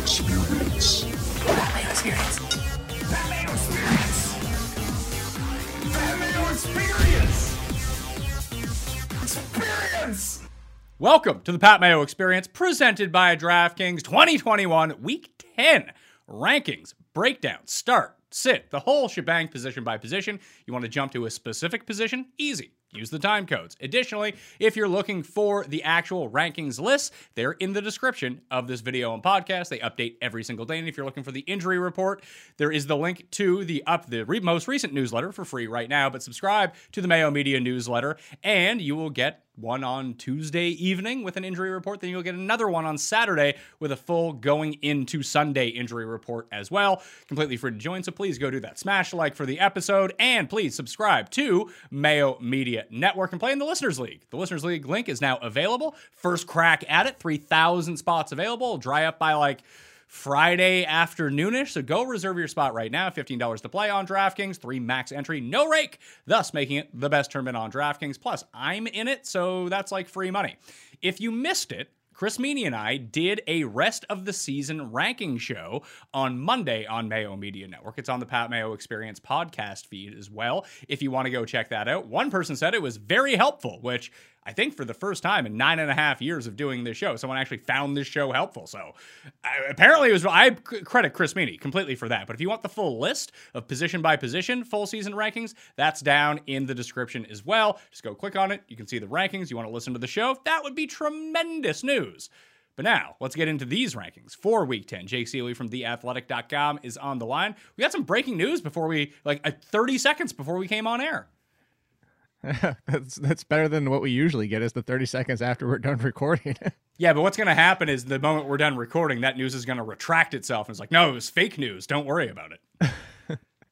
Experience. Pat Mayo Experience. Pat Mayo Experience. Pat Mayo Experience. Experience. Welcome to the Pat Mayo Experience, presented by DraftKings 2021 Week 10 rankings, breakdown, start, sit, the whole shebang, position by position. You want to jump to a specific position? Easy. Use the time codes. Additionally, if you're looking for the actual rankings lists, they're in the description of this video and podcast. They update every single day. And if you're looking for the injury report, there is the link to the up the re- most recent newsletter for free right now. But subscribe to the Mayo Media newsletter, and you will get one on Tuesday evening with an injury report. Then you'll get another one on Saturday with a full going into Sunday injury report as well. Completely free to join, so please go do that. Smash like for the episode, and please subscribe to Mayo Media Network and play in the Listeners League. The Listeners League link is now available. First crack at it, 3,000 spots available. Dry up by like Friday afternoonish. So go reserve your spot right now. $15 to play on DraftKings, three max entry, no rake, thus making it the best tournament on DraftKings. Plus, I'm in it, so that's like free money. If you missed it, Chris Meaney and I did a rest of the season ranking show on Monday on Mayo Media Network. It's on the Pat Mayo Experience podcast feed as well. If you want to go check that out, one person said it was very helpful, which I think for the first time in nine and a half years of doing this show, someone actually found this show helpful. So uh, apparently it was, I credit Chris Meaney completely for that. But if you want the full list of position by position full season rankings, that's down in the description as well. Just go click on it. You can see the rankings. You want to listen to the show? That would be tremendous news. But now, let's get into these rankings for week 10. Jake from theathletic.com is on the line. We got some breaking news before we, like, uh, 30 seconds before we came on air. that's that's better than what we usually get is the 30 seconds after we're done recording. yeah, but what's going to happen is the moment we're done recording, that news is going to retract itself. And it's like, no, it was fake news. Don't worry about it.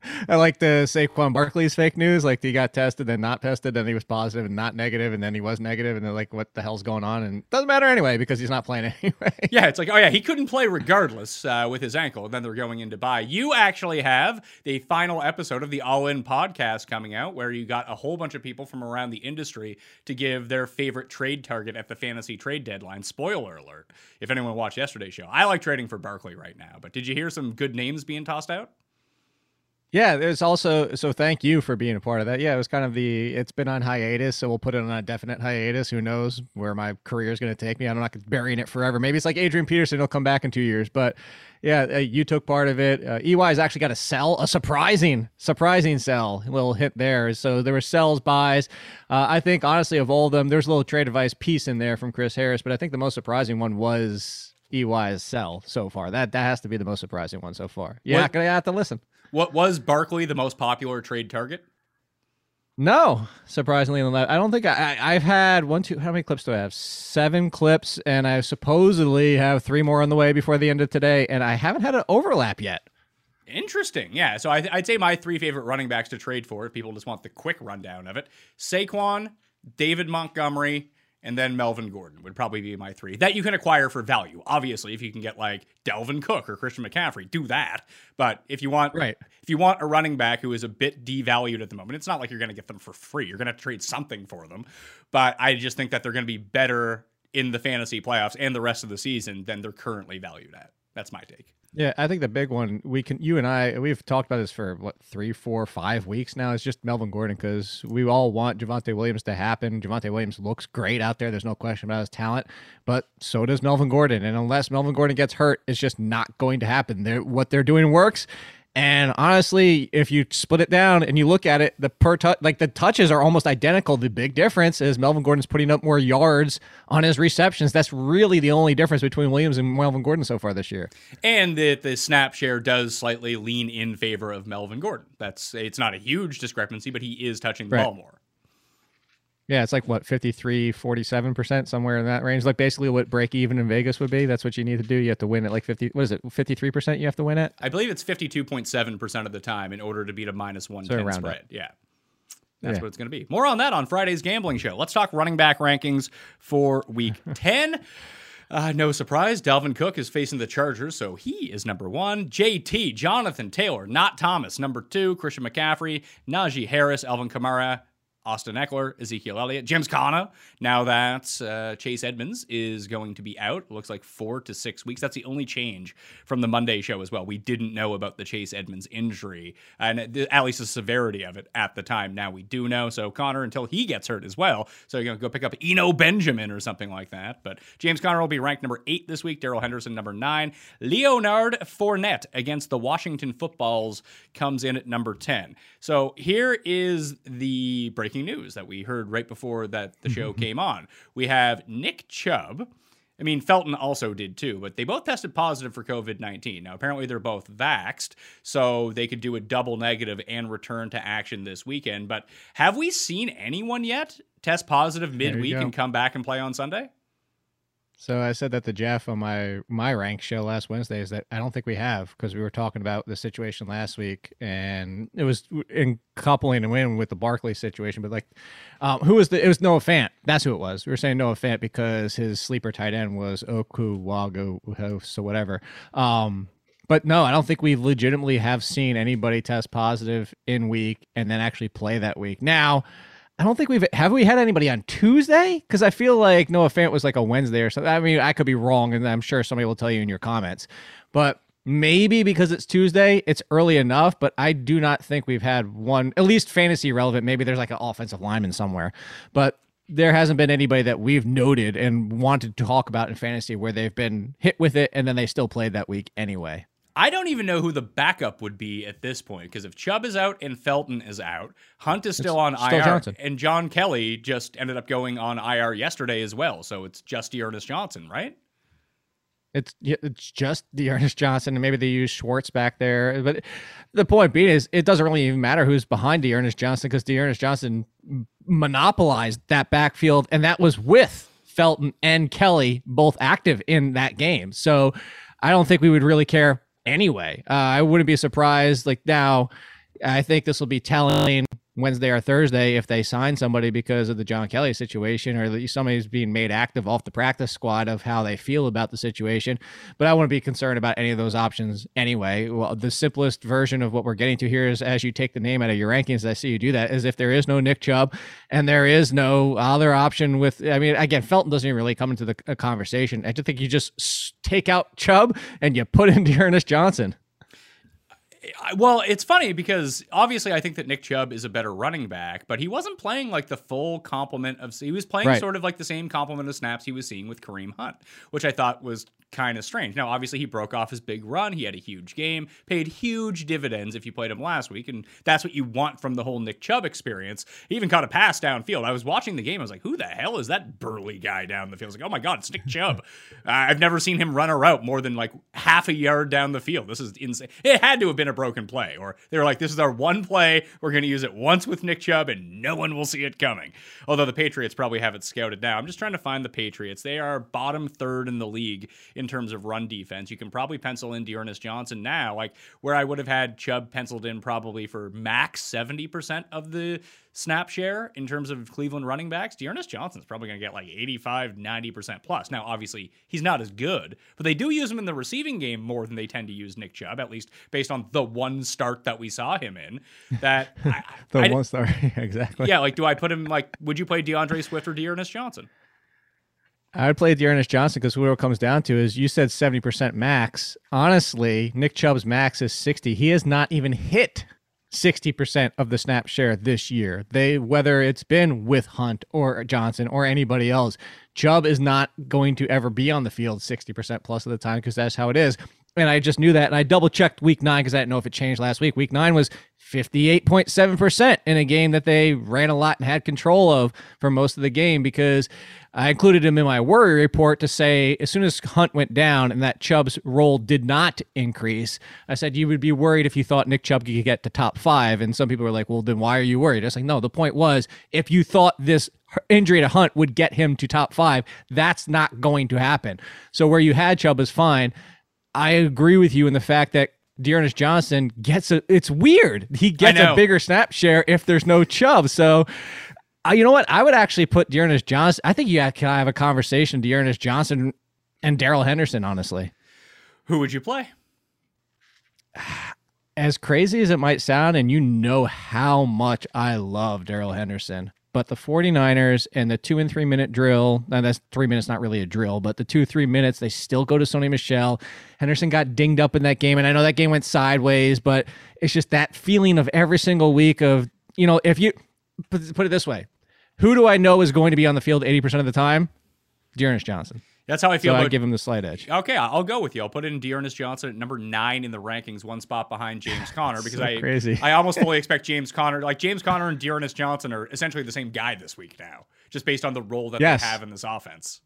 I like the Saquon Barkley's fake news. Like he got tested, and not tested, then he was positive and not negative, and then he was negative, and they're like, "What the hell's going on?" And doesn't matter anyway because he's not playing anyway. Yeah, it's like, oh yeah, he couldn't play regardless uh, with his ankle. And then they're going into bye. You actually have the final episode of the All In podcast coming out, where you got a whole bunch of people from around the industry to give their favorite trade target at the fantasy trade deadline. Spoiler alert! If anyone watched yesterday's show, I like trading for Barkley right now. But did you hear some good names being tossed out? Yeah, there's also so thank you for being a part of that. Yeah, it was kind of the it's been on hiatus, so we'll put it on a definite hiatus. Who knows where my career is going to take me? I'm not burying it forever. Maybe it's like Adrian Peterson; he'll come back in two years. But yeah, uh, you took part of it. Uh, EY has actually got a sell, a surprising, surprising sell, a little hit there. So there were sells, buys. Uh, I think honestly, of all of them, there's a little trade advice piece in there from Chris Harris, but I think the most surprising one was EY's sell so far. That that has to be the most surprising one so far. You're not going to have to listen. What was Barkley the most popular trade target? No, surprisingly, I don't think I, I, I've had one, two. How many clips do I have? Seven clips, and I supposedly have three more on the way before the end of today, and I haven't had an overlap yet. Interesting. Yeah. So I, I'd say my three favorite running backs to trade for, if people just want the quick rundown of it Saquon, David Montgomery, and then Melvin Gordon would probably be my three that you can acquire for value. Obviously, if you can get like Dalvin Cook or Christian McCaffrey, do that. But if you want, Right. if you want a running back who is a bit devalued at the moment, it's not like you're going to get them for free. You're going to trade something for them. But I just think that they're going to be better in the fantasy playoffs and the rest of the season than they're currently valued at. That's my take. Yeah, I think the big one we can, you and I, we've talked about this for what three, four, five weeks now. It's just Melvin Gordon because we all want Javonte Williams to happen. Javonte Williams looks great out there. There's no question about his talent, but so does Melvin Gordon. And unless Melvin Gordon gets hurt, it's just not going to happen. They're, what they're doing works. And honestly, if you split it down and you look at it, the per touch, like the touches are almost identical. The big difference is Melvin Gordon's putting up more yards on his receptions. That's really the only difference between Williams and Melvin Gordon so far this year. and that the snap share does slightly lean in favor of Melvin Gordon. That's it's not a huge discrepancy, but he is touching the Right. ball more. Yeah, it's like what 53, 47% somewhere in that range. Like basically what break even in Vegas would be. That's what you need to do. You have to win at like 50 what is it? 53% you have to win at? I believe it's fifty two point seven percent of the time in order to beat a minus one ten around spread. Yeah. That's Yeah. what it's going to be. More on that on Friday's gambling show. Let's talk running back rankings for week 10. Uh, no surprise, Dalvin Cook is facing the Chargers, so he is number one. JT, Jonathan Taylor, not Thomas, number two. Christian McCaffrey, Najee Harris, Alvin Kamara, Austin Ekeler, Ezekiel Elliott, James Conner. Now that uh, Chase Edmonds is going to be out, looks like four to six weeks. That's the only change from the Monday show as well. We didn't know about the Chase Edmonds injury and at least the severity of it at the time. Now we do know. So Conner until he gets hurt as well. So you're going to go pick up Eno Benjamin or something like that. But James Conner will be ranked number eight this week. Darrell Henderson number nine. Leonard Fournette against the Washington Footballs comes in at number 10. So here is the breaking news that we heard right before that the show came on. We have Nick Chubb. I mean, Felton also did too, but they both tested positive for COVID 19. Now, apparently, they're both vaxxed, so they could do a double negative and return to action this weekend. But have we seen anyone yet test positive midweek and come back and play on Sunday? So I said that the Jeff on my my rank show last Wednesday is that I don't think we have because we were talking about the situation last week and it was in coupling and in with the Barkley situation. But like, um, who was the? It was Noah Fant. That's who it was. We were saying Noah Fant because his sleeper tight end was Oku Wago so whatever. Um, but no, I don't think we legitimately have seen anybody test positive in week and then actually play that week. Now I don't think we've have we had anybody on Tuesday because I feel like Noah Fant was like a Wednesday or something. I mean, I could be wrong, and I'm sure somebody will tell you in your comments. But maybe because it's Tuesday, it's early enough. But I do not think we've had one, at least fantasy relevant. Maybe there's like an offensive lineman somewhere, but there hasn't been anybody that we've noted and wanted to talk about in fantasy where they've been hit with it and then they still played that week anyway. I don't even know who the backup would be at this point because if Chubb is out and Felton is out, Hunt is still it's on still IR, Johnson. and John Kelly just ended up going on IR yesterday as well. So it's just D'Ernest Johnson, right? It's it's just D'Ernest Johnson, and maybe they use Schwartz back there. But the point being is, it doesn't really even matter who's behind D'Ernest Johnson because D'Ernest Johnson monopolized that backfield, and that was with Felton and Kelly both active in that game. So I don't think we would really care anyway. Uh, I wouldn't be surprised. Like now, I think this will be telling Wednesday or Thursday if they sign somebody because of the John Kelly situation or somebody's being made active off the practice squad of how they feel about the situation. But I wouldn't be concerned about any of those options anyway. Well, the simplest version of what we're getting to here is as you take the name out of your rankings, I see you do that, is if there is no Nick Chubb and there is no other option with, I mean, again, Felton doesn't even really come into the uh, conversation. I just think you just take out Chubb and you put in Ernest Johnson. Well, it's funny because obviously I think that Nick Chubb is a better running back, but he wasn't playing like the full complement of. He was playing right. sort of like the same complement of snaps he was seeing with Kareem Hunt, which I thought was kind of strange. Now, obviously, he broke off his big run. He had a huge game, paid huge dividends if you played him last week, and that's what you want from the whole Nick Chubb experience. He even caught a pass downfield. I was watching the game. I was like, "Who the hell is that burly guy down the field?" I was like, "Oh my god, it's Nick Chubb." uh, I've never seen him run a route more than like half a yard down the field. This is insane. It had to have been a broken play, or they were like, "This is our one play. We're going to use it once with Nick Chubb, and no one will see it coming." Although the Patriots probably have it scouted now. I'm just trying to find the Patriots. They are bottom third in the league in terms of run defense. You can probably pencil in D'Ernest Johnson now, like where I would have had Chubb penciled in probably for max 70% of the snap share in terms of Cleveland running backs. D'Ernest Johnson's probably going to get like 85, 90% plus. Now, obviously, he's not as good, but they do use him in the receiving game more than they tend to use Nick Chubb, at least based on the one start that we saw him in. That the I, one start, exactly. Yeah, like do I put him like, would you play DeAndre Swift or D'Ernest Johnson? I would play D'Ernest Johnson because what it comes down to is you said 70% max. Honestly, Nick Chubb's max is 60. He has not even hit 60% of the snap share this year. They whether it's been with Hunt or Johnson or anybody else, Chubb is not going to ever be on the field 60% plus of the time because that's how it is. And I just knew that. And I double checked week nine because I didn't know if it changed last week. Week nine was 58.7% in a game that they ran a lot and had control of for most of the game because I included him in my worry report to say as soon as Hunt went down and that Chubb's role did not increase, I said you would be worried if you thought Nick Chubb could get to top five. And some people were like, well, then why are you worried? I was like, no, the point was if you thought this injury to Hunt would get him to top five, that's not going to happen. So where you had Chubb is fine. I agree with you in the fact that D'Ernest Johnson gets a. It's weird. He gets a bigger snap share if there's no Chubb. So, uh, you know what? I would actually put D'Ernest Johnson. I think you can I have a conversation. D'Ernest Johnson and Darrell Henderson. Honestly, who would you play? As crazy as it might sound, and you know how much I love Darrell Henderson. But the 49ers and the two and three minute drill, now that's three minutes, not really a drill, but the two, three minutes, they still go to Sony Michel. Henderson got dinged up in that game. And I know that game went sideways, but it's just that feeling of every single week of, you know, if you put, it this way, who do I know is going to be on the field 80% of the time? D'Ernest Johnson. That's how I feel So I give him the slight edge. Okay, I'll go with you. I'll put it in D'Ernest Johnson at number nine in the rankings, one spot behind James Conner, because So I crazy. I almost fully expect James Conner, like James Conner and D'Ernest Johnson, are essentially the same guy this week now, just based on the role that Yes. they have in this offense.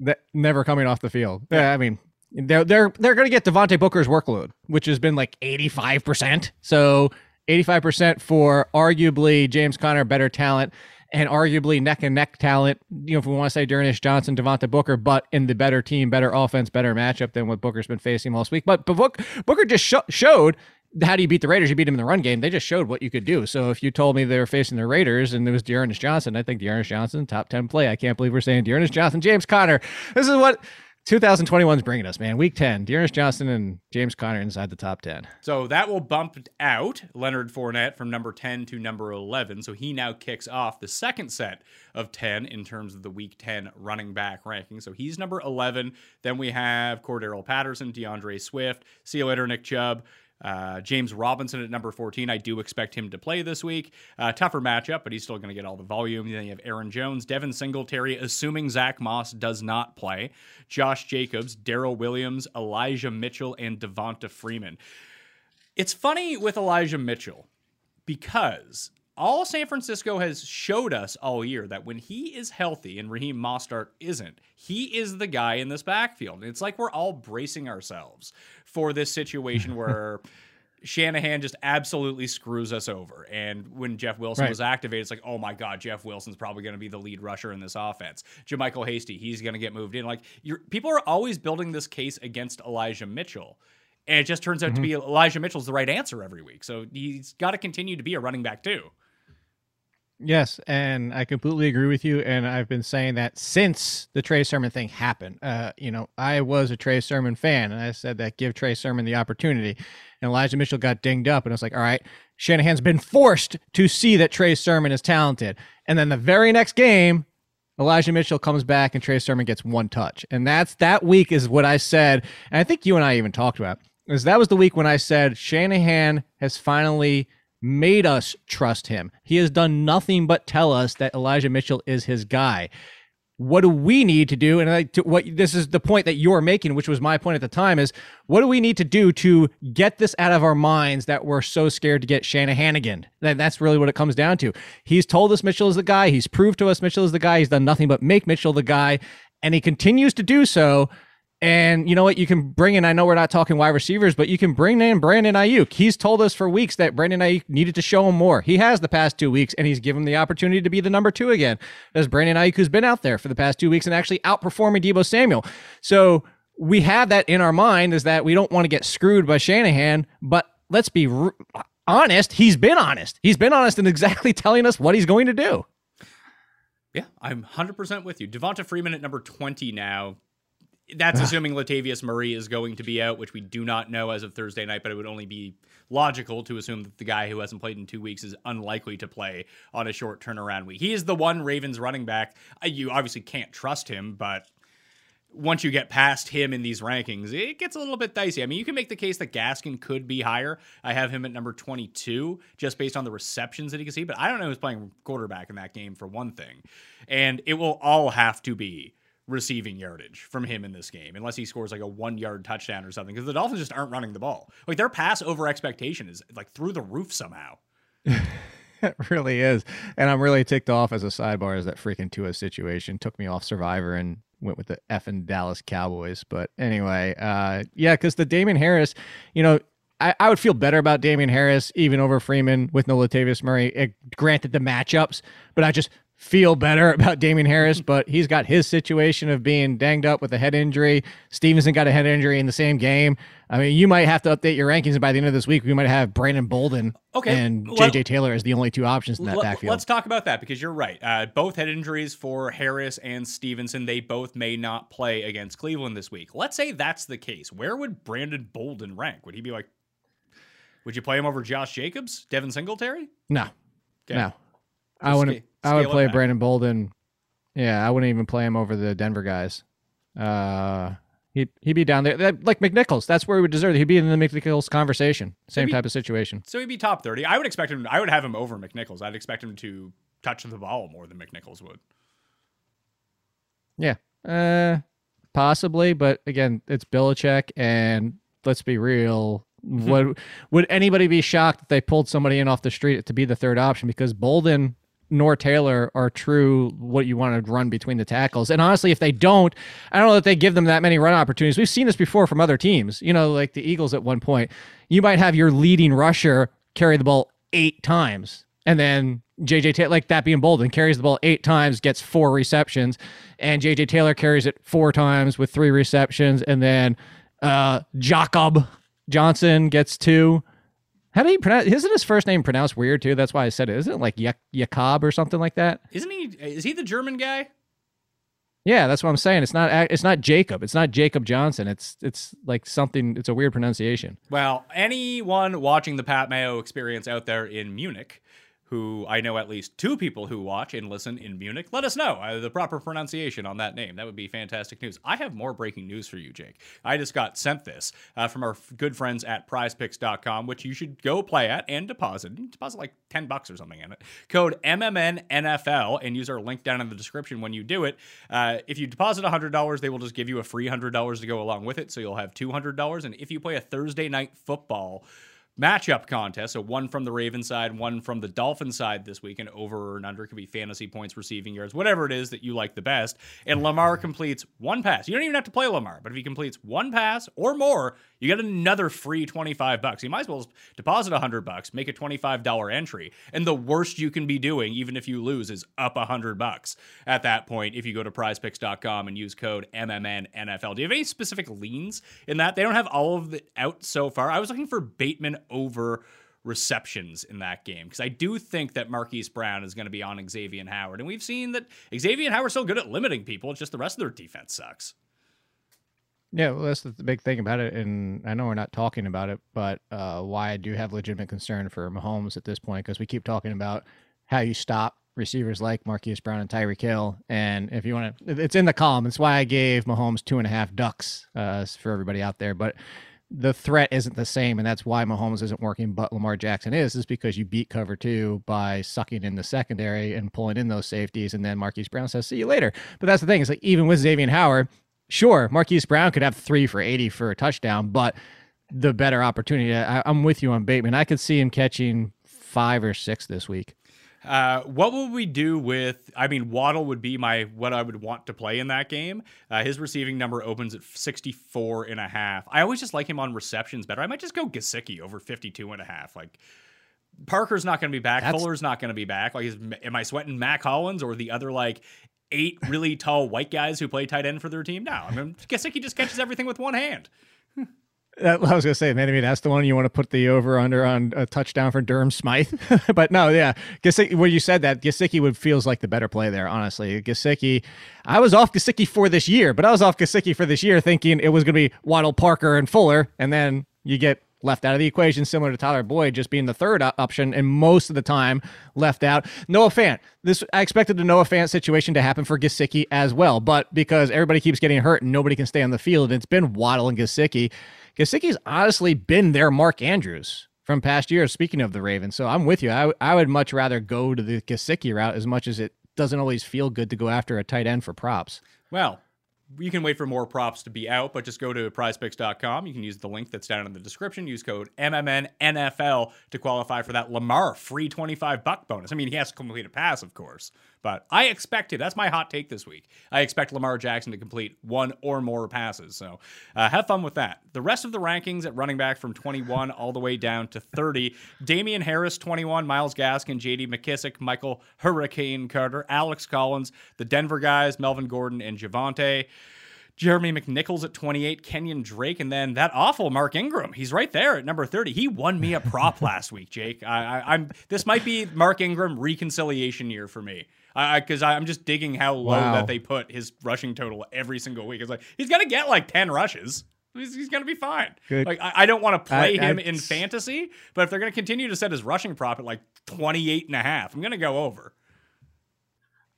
that never coming off the field. Yeah, I mean, they're they're they're going to get Devontae Booker's workload, which has been like eighty five percent. So eighty five percent for arguably James Conner, better talent, and arguably neck and neck talent. You know, if we want to say D'Ernest Johnson, Devontae Booker, but in the better team, better offense, better matchup than what Booker's been facing most week. But but Book, Booker just sho- showed. How do you beat the Raiders? You beat them in the run game. They just showed what you could do. So if you told me they were facing the Raiders and it was D'Ernest Johnson, I think D'Ernest Johnson, top 10 play. I can't believe we're saying D'Ernest Johnson, James Conner. This is what 2021 is bringing us, man. Week 10, D'Ernest Johnson and James Conner inside the top 10. So that will bump out Leonard Fournette from number 10 to number 11. So he now kicks off the second set of 10 in terms of the week 10 running back ranking. So he's number 11. Then we have Cordarrelle Patterson, DeAndre Swift, see you later, Nick Chubb. Uh, James Robinson at number 14. I do expect him to play this week. Uh, tougher matchup, but he's still going to get all the volume. Then you have Aaron Jones, Devin Singletary, assuming Zach Moss does not play, Josh Jacobs, Darrel Williams, Elijah Mitchell, and Devonta Freeman. It's funny with Elijah Mitchell because all San Francisco has showed us all year that when he is healthy and Raheem Mostert isn't, he is the guy in this backfield. It's like we're all bracing ourselves for this situation where Shanahan just absolutely screws us over. And when Jeff Wilson Right. was activated, it's like, oh my God, Jeff Wilson's probably going to be the lead rusher in this offense. JaMycal Hasty, he's going to get moved in. Like, you're, people are always building this case against Elijah Mitchell. And it just turns out to mm-hmm. be Elijah Mitchell's the right answer every week. So he's got to continue to be a running back too. Yes, and I completely agree with you. And I've been saying that since the Trey Sermon thing happened. Uh, you know, I was a Trey Sermon fan, and I said that give Trey Sermon the opportunity. And Elijah Mitchell got dinged up, and I was like, all right, Shanahan's been forced to see that Trey Sermon is talented. And then the very next game, Elijah Mitchell comes back and Trey Sermon gets one touch. And that's that week is what I said. And I think you and I even talked about is that was the week when I said Shanahan has finally made us trust him. He has done nothing but tell us that Elijah Mitchell is his guy. What do we need to do? And I, to, what this is the point that you're making, which was my point at the time, is what do we need to do to get this out of our minds that we're so scared to get Shanahan again? That, that's really what it comes down to. He's told us Mitchell is the guy. He's proved to us Mitchell is the guy. He's done nothing but make Mitchell the guy, and he continues to do so. And you know what? You can bring in, I know we're not talking wide receivers, but you can bring in Brandon Aiyuk. He's told us for weeks that Brandon Aiyuk needed to show him more. He has the past two weeks, and he's given the opportunity to be the number two again. There's Brandon Aiyuk who's been out there for the past two weeks and actually outperforming Deebo Samuel. So we have that in our mind is that we don't want to get screwed by Shanahan, but let's be r- honest. He's been honest. He's been honest in exactly telling us what he's going to do. Yeah, I'm 100% with you. Devonta Freeman at number 20 now. That's assuming Latavius Murray is going to be out, which we do not know as of Thursday night, but it would only be logical to assume that the guy who hasn't played in two weeks is unlikely to play on a short turnaround week. He is the one Ravens running back. Uh, You obviously can't trust him, but once you get past him in these rankings, it gets a little bit dicey. I mean, you can make the case that Gaskin could be higher. I have him at number 22 just based on the receptions that he can see, but I don't know who's playing quarterback in that game for one thing. And it will all have to be receiving yardage from him in this game, unless he scores like a one yard touchdown or something, because the Dolphins just aren't running the ball. Like their pass over expectation is like through the roof somehow. It really is. And I'm really ticked off as a sidebar is that freaking Tua situation took me off Survivor and went with the effing Dallas Cowboys. But anyway, uh, yeah, because the Damien Harris, you know, I, I would feel better about Damien Harris even over Freeman with no Latavius Murray. It, granted the matchups, but I just feel better about Damien Harris. But he's got his situation of being danged up with a head injury. Stevenson got a head injury in the same game. I mean, you might have to update your rankings, and by the end of this week, we might have Brandon Bolden Okay, and let- JJ Taylor as the only two options in that Let- backfield. Let's talk about that because you're right. Uh, both head injuries for Harris and Stevenson. They both may not play against Cleveland this week. Let's say that's the case. Where would Brandon Bolden rank? Would he be like? Would you play him over Josh Jacobs, Devin Singletary? No, Okay. no. I wouldn't. sca- I would play back. Brandon Bolden. Yeah, I wouldn't even play him over the Denver guys. Uh, he'd he'd be down there like McNichols. That's where he would deserve. it. He'd be in the McNichols conversation. Same Maybe- type of situation. So he'd be top 30. I would expect him, I would have him over McNichols. I'd expect him to touch the ball more than McNichols would. Yeah. Uh, possibly, but again, it's Belichick, and let's be real. Would would anybody be shocked if they pulled somebody in off the street to be the third option? Because Bolden nor Taylor are true what you want to run between the tackles. And honestly, if they don't, I don't know that they give them that many run opportunities. We've seen this before from other teams. You know, like the Eagles at one point, you might have your leading rusher carry the ball eight times. And then JJ Taylor, like that being Bolden, carries the ball eight times, gets four receptions, and JJ Taylor carries it four times with three receptions, and then uh, Jacob Johnson gets two. How do you pronounce? Isn't his first name pronounced weird too? That's why I said it. Isn't it like Jakob or something like that? Isn't he, is he the German guy? Yeah, that's what I'm saying. It's not. It's not Jacob. It's not Jacob Johnson. It's it's like something. It's a weird pronunciation. Well, anyone watching the Pat Mayo experience out there in Munich, who I know at least two people who watch and listen in Munich, let us know uh, the proper pronunciation on that name. That would be fantastic news. I have more breaking news for you, Jake. I just got sent this uh, from our good friends at prizepicks.com, which you should go play at and deposit. You deposit like 10 bucks or something in it. Code MMNNFL and use our link down in the description when you do it. Uh, if you deposit $100, they will just give you a free $100 to go along with it. So you'll have $200. And if you play a Thursday night football, matchup contest. So one from the Raven side, one from the Dolphin side this week, and over and under could be fantasy points, receiving yards, whatever it is that you like the best. And Lamar completes one pass. You don't even have to play Lamar, but if he completes one pass or more, you get another free 25 bucks. You might as well deposit 100 bucks, make a $25 entry. And the worst you can be doing, even if you lose, is up 100 bucks at that point if you go to prizepicks.com and use code MMNNFL. Do you have any specific leans in that? They don't have all of it out so far. I was looking for Bateman over receptions in that game because I do think that Marquise Brown is going to be on Xavien Howard. And we've seen that Xavien Howard's so good at limiting people. It's just the rest of their defense sucks. Yeah, well, that's the big thing about it, and I know we're not talking about it, but uh, why I do have legitimate concern for Mahomes at this point because we keep talking about how you stop receivers like Marquise Brown and Tyreek Hill, and if you want to, it's in the column. It's why I gave Mahomes two and a half ducks uh, for everybody out there, but the threat isn't the same, and that's why Mahomes isn't working, but Lamar Jackson is, is because you beat cover two by sucking in the secondary and pulling in those safeties, and then Marquise Brown says, "See you later." But that's the thing; is like even with Xavien Howard, sure, Marquise Brown could have three for eighty for a touchdown, but the better opportunity. I, I'm with you on Bateman. I could see him catching five or six this week. Uh, what would we do with? I mean, Waddle would be my what I would want to play in that game. Uh, his receiving number opens at 64 and a half. I always just like him on receptions better. I might just go Gesicki over 52 and a half. Like Parker's not going to be back. That's- Fuller's not going to be back. Like, is, am I sweating Mack Hollins or the other like eight really tall white guys who play tight end for their team? No, I mean Gesicki just catches everything with one hand. I was gonna say, maybe that's the one you want to put the over under on a touchdown for Durham Smythe. but no, yeah, Gesicki. When you said that, Gesicki would feels like the better play there. Honestly, Gesicki. I was off Gesicki for this year, but I was off Gesicki for this year, thinking it was gonna be Waddle, Parker, and Fuller, and then you get left out of the equation, similar to Tyler Boyd just being the third option, and most of the time left out. Noah Fant. This I expected the Noah Fant situation to happen for Gesicki as well, but because everybody keeps getting hurt and nobody can stay on the field, it's been Waddle and Gesicki. Gesicki's honestly been their Mark Andrews from past years. Speaking of the Ravens, so I'm with you. I, I would much rather go to the Gesicki route as much as it doesn't always feel good to go after a tight end for props. Well, you can wait for more props to be out, but just go to prizepicks.com. You can use the link that's down in the description. Use code MMNNFL to qualify for that Lamar free 25 buck bonus. I mean, he has to complete a pass, of course, but I expected, that's my hot take this week. I expect Lamar Jackson to complete one or more passes. So uh, have fun with that. The rest of the rankings at running back from 21 all the way down to 30 Damien Harris, 21, Myles Gaskin, JD McKissic, Michael Hurricane Carter, Alex Collins, the Denver guys, Melvin Gordon, and Javonte. Jeremy McNichols at 28, Kenyan Drake, and then that awful Mark Ingram. He's right there at number 30. He won me a prop last week, Jake. I, I, I'm this might be Mark Ingram reconciliation year for me. Because I'm just digging how low Wow. that they put his rushing total every single week. It's like he's gonna get like 10 rushes. He's, he's gonna be fine. Good. Like I, I don't want to play I- him I- in fantasy, but if they're gonna continue to set his rushing prop at like 28 and a half, I'm gonna go over.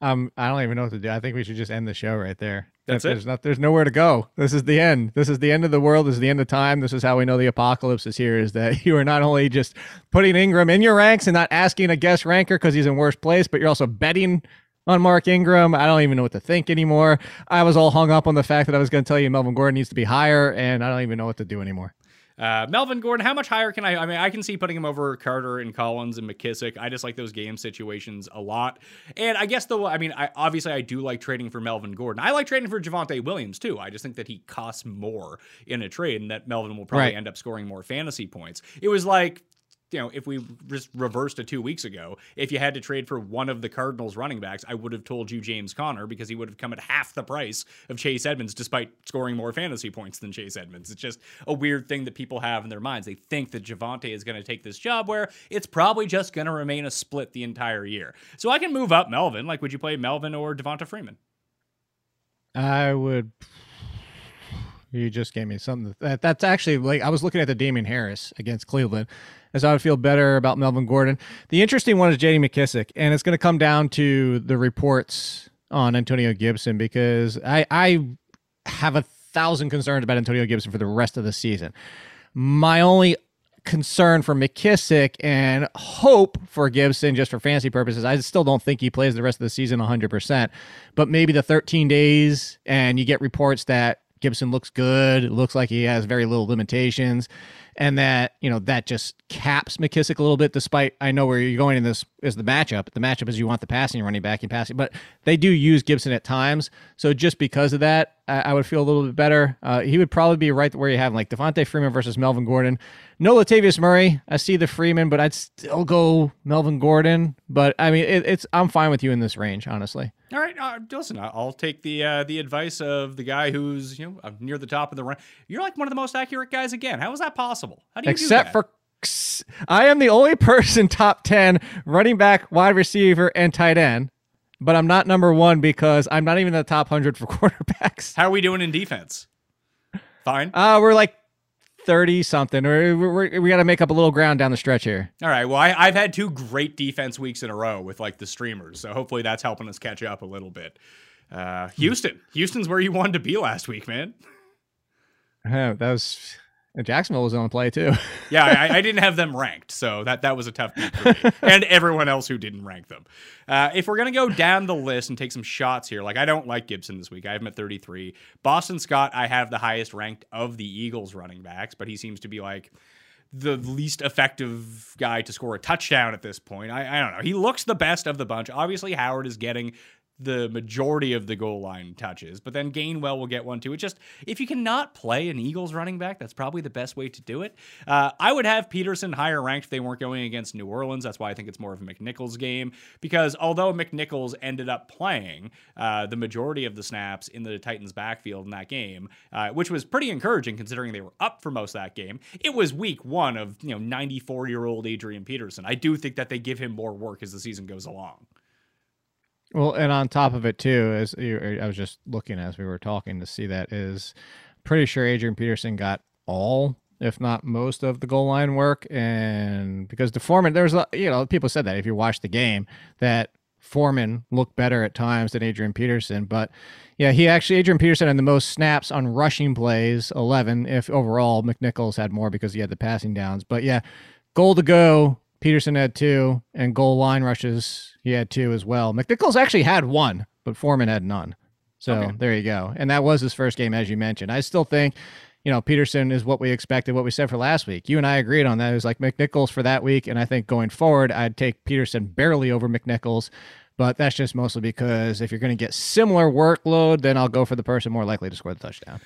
Um, I don't even know what to do. I think we should just end the show right there. That's it? There's not. There's nowhere to go. This is the end. This is the end of the world. This is the end of time. This is how we know the apocalypse is here. Is that you are not only just putting Ingram in your ranks and not asking a guest ranker because he's in worst place, but you're also betting on Mark Ingram. I don't even know what to think anymore. I was all hung up on the fact that I was going to tell you Melvin Gordon needs to be higher, and I don't even know what to do anymore. Uh, Melvin Gordon, how much higher can I? I mean, I can see putting him over Carter and Collins and McKissic. I just like those game situations a lot. And I guess though, I mean, I obviously I do like trading for Melvin Gordon. I like trading for Javonte Williams too. I just think that he costs more in a trade, and that Melvin will probably Right. end up scoring more fantasy points. It was like. You know, if we just reversed to two weeks ago, if you had to trade for one of the Cardinals running backs, I would have told you James Conner because he would have come at half the price of Chase Edmonds despite scoring more fantasy points than Chase Edmonds. It's just a weird thing that people have in their minds. They think that Javonte is going to take this job where it's probably just going to remain a split the entire year. So I can move up Melvin. Like, would you play Melvin or Devonta Freeman? I would. You just gave me something that that's actually like I was looking at the Damien Harris against Cleveland, as I would feel better about Melvin Gordon. The interesting one is J.D. McKissic, and it's going to come down to the reports on Antonio Gibson because I I have a thousand concerns about Antonio Gibson for the rest of the season. My only concern for McKissick and hope for Gibson, just for fantasy purposes, I still don't think he plays the rest of the season 100%. But maybe the 13 days, and you get reports that Gibson looks good, it looks like he has very little limitations, and that, you know, that just caps McKissic a little bit, despite I know where you're going in this is the matchup. The matchup is you want the passing running back and passing, but they do use Gibson at times. So just because of that, I, I would feel a little bit better. Uh, he would probably be right where you have him, like Devonta Freeman versus Melvin Gordon. No Latavius Murray. I see the Freeman, but I'd still go Melvin Gordon. But I mean, it, it's I'm fine with you in this range, honestly. All right, uh, listen. I'll take the uh, the advice of the guy who's you know near the top of the run. You're like one of the most accurate guys again. How is that possible? How do you Except do that? for I am the only person top ten running back, wide receiver, and tight end. But I'm not number one because I'm not even in the top hundred for quarterbacks. how are we doing in defense? Fine. Uh, we're like thirty something, or we're, we're, we got to make up a little ground down the stretch here. All right. Well, I, I've had two great defense weeks in a row with like the streamers, so hopefully that's helping us catch up a little bit. Uh, Houston, Houston's where you wanted to be last week, man. Yeah, that was Jacksonville was on the play too. Yeah, I, I didn't have them ranked, so that that was a tough beat for me, and everyone else who didn't rank them. Uh, if we're gonna go down the list and take some shots here, like I don't like Gibson this week. I have him at 33. Boston Scott, I have the highest ranked of the Eagles running backs, but he seems to be like the least effective guy to score a touchdown at this point. I, I don't know. He looks the best of the bunch. Obviously, Howard is getting the majority of the goal line touches, but then Gainwell will get one too. It just if you cannot play an Eagles running back, that's probably the best way to do it. Uh, I would have Peterson higher ranked if they weren't going against New Orleans. That's why I think it's more of a McNichols game because although McNichols ended up playing uh, the majority of the snaps in the Titans backfield in that game, uh, which was pretty encouraging considering they were up for most of that game. It was week one of you know 94 year old Adrian Peterson. I do think that they give him more work as the season goes along. Well, and on top of it too, as you, uh, I was just looking as we were talking to see that is pretty sure Adrian Peterson got all, if not most, of the goal line work, and because the Foreman, there's a you know people said that if you watch the game that Foreman looked better at times than Adrian Peterson, but yeah, he actually Adrian Peterson had the most snaps on rushing plays, eleven. If overall McNichols had more because he had the passing downs, but yeah, goal to go. Peterson had two, and goal line rushes he had two as well. McNichols actually had one, but Foreman had none. So Okay. there you go. And that was his first game, as you mentioned. I still think, you know, Peterson is what we expected, what we said for last week. You and I agreed on that. It was like McNichols for that week. And I think going forward, I'd take Peterson barely over McNichols. But that's just mostly because if you're going to get similar workload, then I'll go for the person more likely to score the touchdown.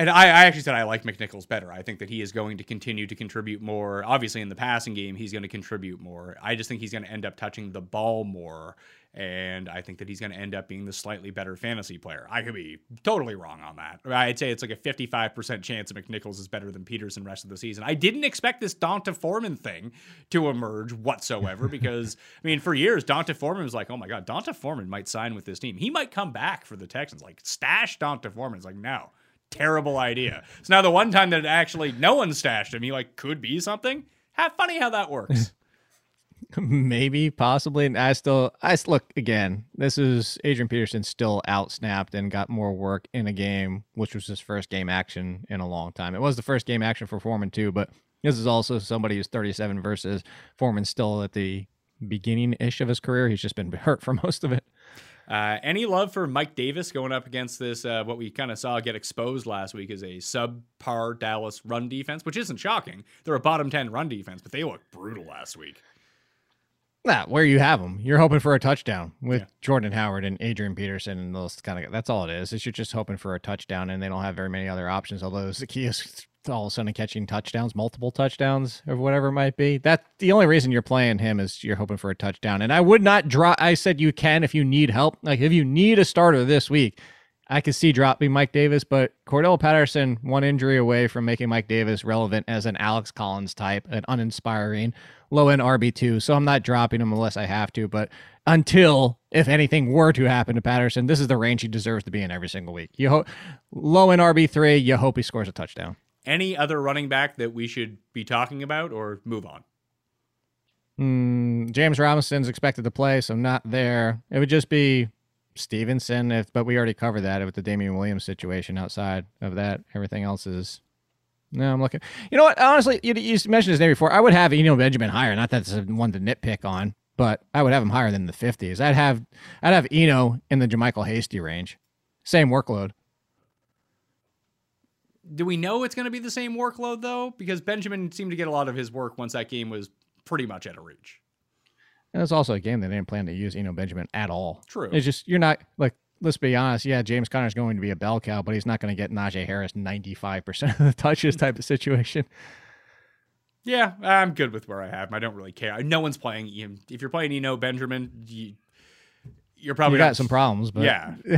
And I, I actually said I like McNichols better. I think that he is going to continue to contribute more. Obviously, in the passing game, he's going to contribute more. I just think he's going to end up touching the ball more. And I think that he's going to end up being the slightly better fantasy player. I could be totally wrong on that. I'd say it's like a 55% chance that McNichols is better than Peterson rest of the season. I didn't expect this D'Onta Foreman thing to emerge whatsoever because, I mean, for years, D'Onta Foreman was like, oh my God, D'Onta Foreman might sign with this team. He might come back for the Texans. Like, stash D'Onta Foreman. It's like, no terrible idea. So now the one time that actually no one stashed him, he like could be something. How funny how that works. Maybe, possibly. And I still, I look again. This is Adrian Peterson still out snapped and got more work in a game, which was his first game action in a long time. It was the first game action for Foreman too, but this is also somebody who's 37 versus Foreman still at the beginning ish of his career. He's just been hurt for most of it. Uh, any love for Mike Davis going up against this? Uh, what we kind of saw get exposed last week is a subpar Dallas run defense, which isn't shocking. They're a bottom ten run defense, but they looked brutal last week. Nah, where you have them, you're hoping for a touchdown with Yeah. Jordan Howard and Adrian Peterson and those kind of. That's all it is. Is you're just hoping for a touchdown, and they don't have very many other options. Although Zacchaeus all of a sudden catching touchdowns, multiple touchdowns, or whatever it might be. That the only reason you're playing him is you're hoping for a touchdown. And I would not drop. I said you can if you need help. Like if you need a starter this week, I could see dropping Mike Davis, but Cordarrelle Patterson, one injury away from making Mike Davis relevant as an Alex Collins type, an uninspiring low end RB2. So I'm not dropping him unless I have to. But until, if anything were to happen to Patterson, this is the range he deserves to be in every single week. You hope low end RB3, you hope he scores a touchdown. Any other running back that we should be talking about or move on? Mm, James Robinson's expected to play, so not there. It would just be Stevenson, if but we already covered that with the Damian Williams situation. Outside of that, everything else is. No, I'm looking. You know what? Honestly, you, you mentioned his name before. I would have Eno Benjamin higher. Not that's one to nitpick on, but I would have him higher than the 50s. I'd have I'd have Eno in the JaMycal Hasty range. Same workload. Do we know it's going to be the same workload though? Because Benjamin seemed to get a lot of his work once that game was pretty much out of reach. And it's also a game that they didn't plan to use Eno Benjamin at all. True. It's just you're not like let's be honest. Yeah, James Conner's going to be a bell cow, but he's not going to get Najee Harris 95 percent of the touches type of situation. Yeah, I'm good with where I have him. I don't really care. No one's playing him. If you're playing Eno Benjamin, you, you're probably We got not- some problems, but Yeah.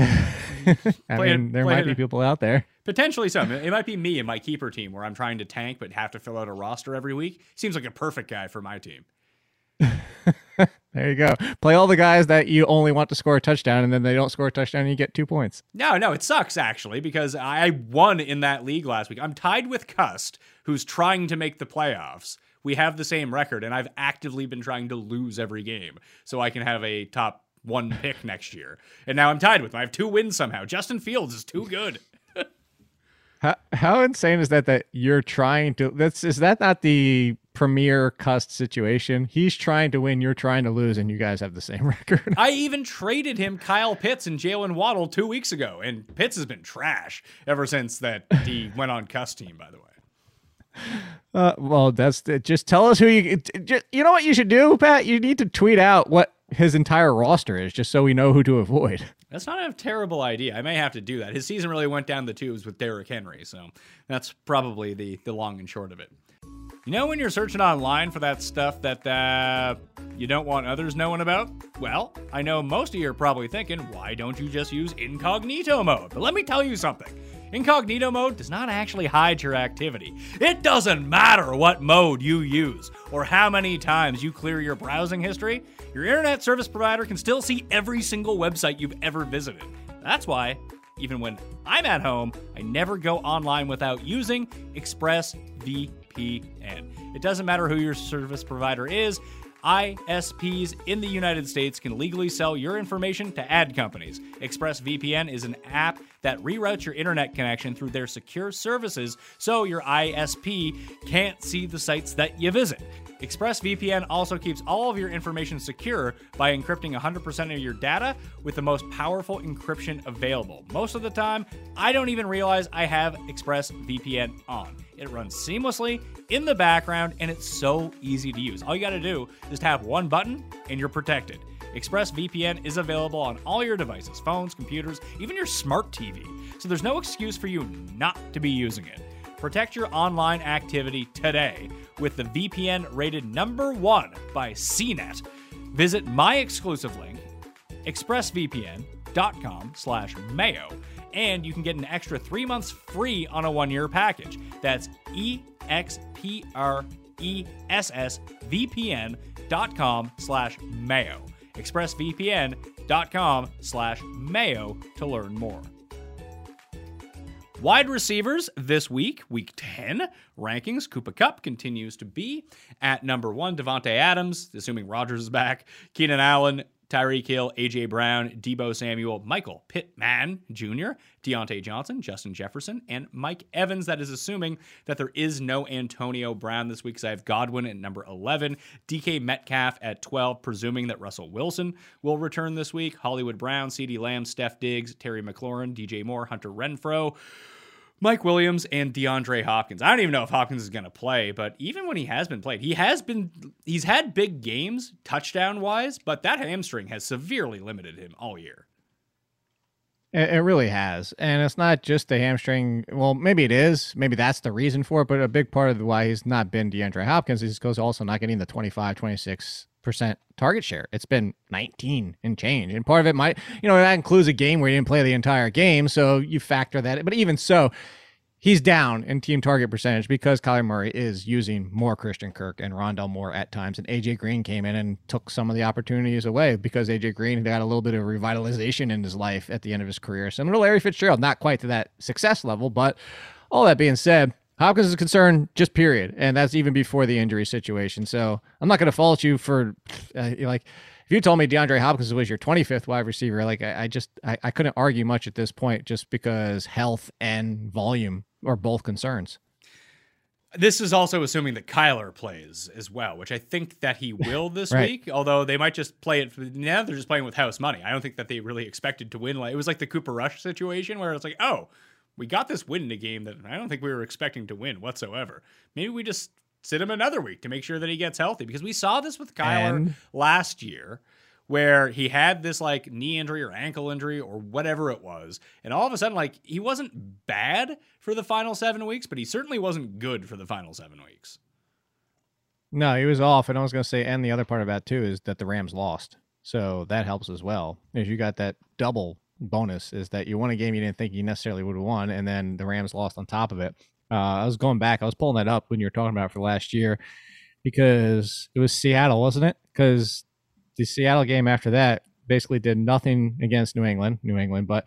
I mean, there playing might be people out there. Potentially some. It might be me and my keeper team where I'm trying to tank but have to fill out a roster every week. Seems like a perfect guy for my team. There you go. Play all the guys that you only want to score a touchdown, and then they don't score a touchdown, and you get two points. No, no, it sucks actually because I won in that league last week. I'm tied with Cust, who's trying to make the playoffs. We have the same record, and I've actively been trying to lose every game so I can have a top one pick next year. And now I'm tied with him. I have two wins somehow. Justin Fields is too good. How, how insane is that? That you're trying to. That's is that not the premier cust situation? He's trying to win, you're trying to lose, and you guys have the same record. I even traded him Kyle Pitts and Jaylen Waddle two weeks ago, and Pitts has been trash ever since that he went on cuss team. By the way. Uh, well, that's just tell us who you. Just, you know what you should do, Pat? You need to tweet out what his entire roster is, just so we know who to avoid. That's not a terrible idea. I may have to do that. His season really went down the tubes with Derrick Henry, so that's probably the the long and short of it. You know when you're searching online for that stuff that uh, you don't want others knowing about? Well, I know most of you are probably thinking, why don't you just use incognito mode? But let me tell you something. Incognito mode does not actually hide your activity. It doesn't matter what mode you use or how many times you clear your browsing history, your internet service provider can still see every single website you've ever visited. That's why, even when I'm at home, I never go online without using ExpressVPN. It doesn't matter who your service provider is. ISPs in the United States can legally sell your information to ad companies. ExpressVPN is an app that reroutes your internet connection through their secure services so your ISP can't see the sites that you visit. ExpressVPN also keeps all of your information secure by encrypting 100% of your data with the most powerful encryption available. Most of the time, I don't even realize I have ExpressVPN on. It runs seamlessly in the background and it's so easy to use. All you got to do is tap one button and you're protected. ExpressVPN is available on all your devices phones, computers, even your smart TV. So there's no excuse for you not to be using it. Protect your online activity today with the VPN rated number one by CNET. Visit my exclusive link, expressvpn.com slash mayo, and you can get an extra three months free on a one-year package. That's E expressvpn.com slash mayo. expressvpn.com slash mayo to learn more. Wide receivers this week, week 10 rankings. Cooper Kupp continues to be at number one. Davante Adams, assuming Rodgers is back. Keenan Allen, Tyreek Hill, AJ Brown, Deebo Samuel, Michael Pittman Jr., Diontae Johnson, Justin Jefferson, and Mike Evans. That is assuming that there is no Antonio Brown this week because I have Godwin at number 11, DK Metcalf at 12, presuming that Russell Wilson will return this week, Hollywood Brown, CeeDee Lamb, Steph Diggs, Terry McLaurin, DJ Moore, Hunter Renfrow. Mike Williams and DeAndre Hopkins. I don't even know if Hopkins is going to play, but even when he has been played, he has been he's had big games touchdown wise, but that hamstring has severely limited him all year. It, really has. And it's not just the hamstring. Well, maybe it is. Maybe that's the reason for it, but a big part of why he's not been DeAndre Hopkins is because also not getting the 25, 26 percent target share. It's been 19 and change. And part of it might, you know, that includes a game where he didn't play the entire game. So you factor that. But even so, he's down in team target percentage because Kyler Murray is using more Christian Kirk and Rondale Moore at times. And AJ Green came in and took some of the opportunities away because AJ Green had got a little bit of revitalization in his life at the end of his career. Similar to Larry Fitzgerald, not quite to that success level, but all that being said, Hopkins is concerned, just period, and that's even before the injury situation. So I'm not going to fault you for, uh, like, if you told me DeAndre Hopkins was your 25th wide receiver, like I, I just I, I couldn't argue much at this point, just because health and volume are both concerns. This is also assuming that Kyler plays as well, which I think that he will this Right. week. Although they might just play it now, they're just playing with house money. I don't think that they really expected to win. Like it was like the Cooper Rush situation where it's like, oh, we got this win in a game that I don't think we were expecting to win whatsoever. Maybe we just sit him another week to make sure that he gets healthy because we saw this with Kyler And- last year where he had this like knee injury or ankle injury or whatever it was and all of a sudden like he wasn't bad for the final 7 weeks but he certainly wasn't good for the final 7 weeks. No, he was off, and I was going to say, and the other part of that too is that the Rams lost, so that helps as well. Is you got that double bonus is that you won a game you didn't think you necessarily would have won, and then the Rams lost on top of it. Uh, I was going back, I was pulling that up when you were talking about for last year because it was Seattle, wasn't it? Because the Seattle game after that basically did nothing against New England, New England, but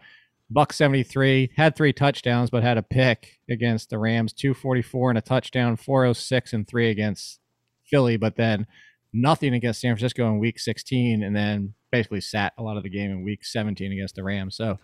Buck 73 had three touchdowns, but had a pick against the Rams, 244 and a touchdown, 406 and three against Philly, but then nothing against San Francisco in week 16, and then basically sat a lot of the game in week 17 against the Rams. So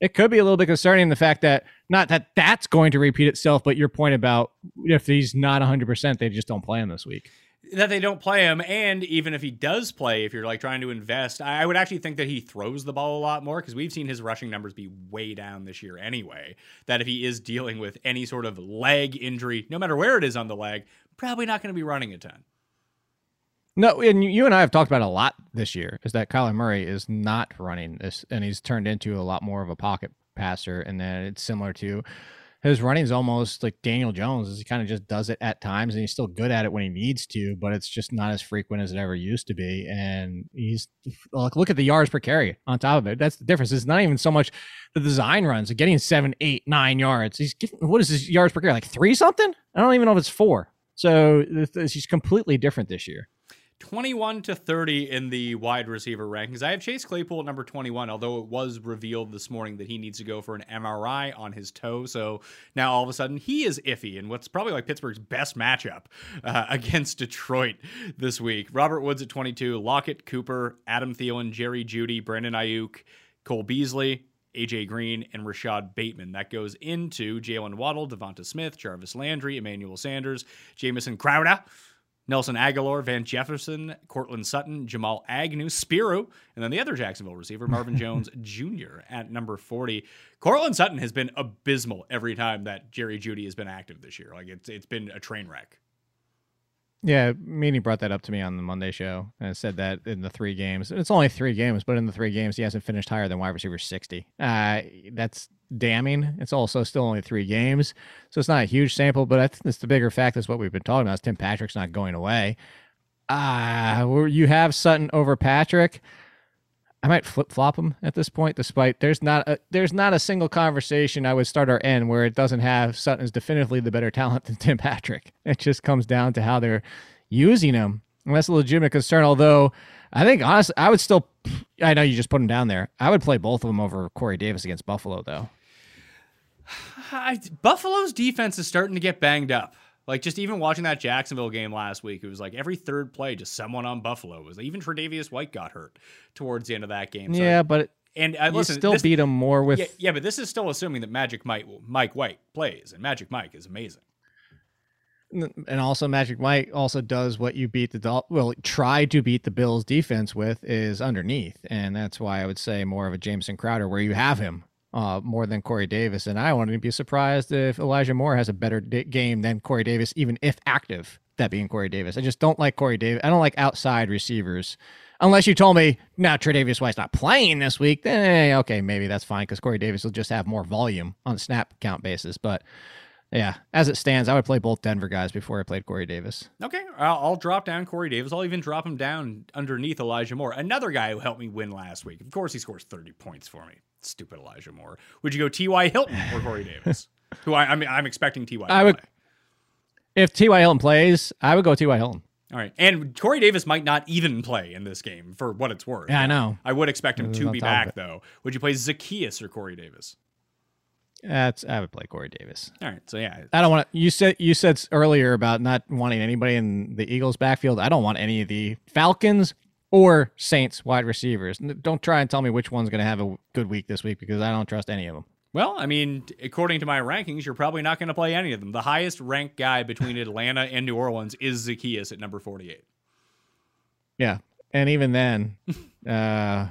it could be a little bit concerning the fact that not that that's going to repeat itself, but your point about if he's not 100%, they just don't play him this week. that they don't play him and even if he does play if you're like trying to invest i would actually think that he throws the ball a lot more because we've seen his rushing numbers be way down this year anyway that if he is dealing with any sort of leg injury no matter where it is on the leg probably not going to be running a ton No, and you- and I have talked about a lot this year is that Kyler Murray is not running this, and he's turned into a lot more of a pocket passer. And then it's similar to his running is almost like Daniel Jones. He kind of just does it at times, and he's still good at it when he needs to, but it's just not as frequent as it ever used to be. And he's look look at the yards per carry on top of it. That's the difference. It's not even so much the design runs, getting seven, eight, nine yards. He's getting what is his yards per carry like three something? I don't even know if it's four. So he's completely different this year. 21 to 30 in the wide receiver rankings. I have Chase Claypool at number 21, although it was revealed this morning that he needs to go for an MRI on his toe. So now all of a sudden he is iffy in what's probably like Pittsburgh's best matchup uh, against Detroit this week. Robert Woods at 22, Lockett, Cooper, Adam Thielen, Jerry Jeudy, Brandon Aiyuk, Cole Beasley, AJ Green, and Rashod Bateman. That goes into Jaylen Waddle, Devonta Smith, Jarvis Landry, Emmanuel Sanders, Jamison Crowder. Nelson Agholor, Van Jefferson, Courtland Sutton, Jamal Agnew, Spiro, and then the other Jacksonville receiver, Marvin Jones Jr. at number 40. Courtland Sutton has been abysmal every time that Jerry Jeudy has been active this year. Like it's it's been a train wreck. Yeah, Meaney brought that up to me on the Monday show and said that in the three games, it's only three games, but in the three games, he hasn't finished higher than wide receiver 60. Uh, that's damning. It's also still only three games. So it's not a huge sample, but I think it's the bigger fact is what we've been talking about is Tim Patrick's not going away. Ah, where you have Sutton over Patrick. I might flip flop them at this point, despite there's not a, there's not a single conversation I would start or end where it doesn't have Sutton is definitively the better talent than Tim Patrick. It just comes down to how they're using him. And that's a legitimate concern. Although I think honestly, I would still. I know you just put him down there. I would play both of them over Corey Davis against Buffalo, though. I, Buffalo's defense is starting to get banged up. Like just even watching that Jacksonville game last week, it was like every third play, just someone on Buffalo was even Tre'Davious White got hurt towards the end of that game. So, yeah, but and uh, you listen, still this- beat him more with yeah, yeah, but this is still assuming that Magic Mike Mike White plays, and Magic Mike is amazing. and also Magic Mike also does what you beat the Dol- well try to beat the Bills defense with is underneath, and that's why I would say more of a Jamison Crowder where you have him uh, more than Corey Davis, and I wouldn't be surprised if Elijah Moore has a better d- game than Corey Davis, even if active. That being Corey Davis, I just don't like Corey Davis. I don't like outside receivers. Unless you told me now Tre'Davious White's not playing this week, then eh, okay, maybe that's fine because Corey Davis will just have more volume on snap count basis. But yeah, as it stands, I would play both Denver guys before I played Corey Davis. Okay, I'll, I'll drop down Corey Davis. I'll even drop him down underneath Elijah Moore, another guy who helped me win last week. Of course, he scores thirty points for me. Stupid Elijah Moore. Would you go T.Y. Hilton or Corey Davis? who I, I mean, I'm expecting T.Y. to I would- play. If T.Y. Hilton plays, I would go T.Y. Hilton. All right, and Corey Davis might not even play in this game for what it's worth. Yeah, I know. I would expect him to be back though. Would you play Zacchaeus or Corey Davis? That's I would play Corey Davis. All right, so yeah, I don't want to. You said you said earlier about not wanting anybody in the Eagles' backfield. I don't want any of the Falcons or Saints wide receivers. Don't try and tell me which one's going to have a good week this week because I don't trust any of them. Well, I mean, according to my rankings, you're probably not going to play any of them. The highest ranked guy between Atlanta and New Orleans is Zacchaeus at number 48. Yeah, and even then, uh,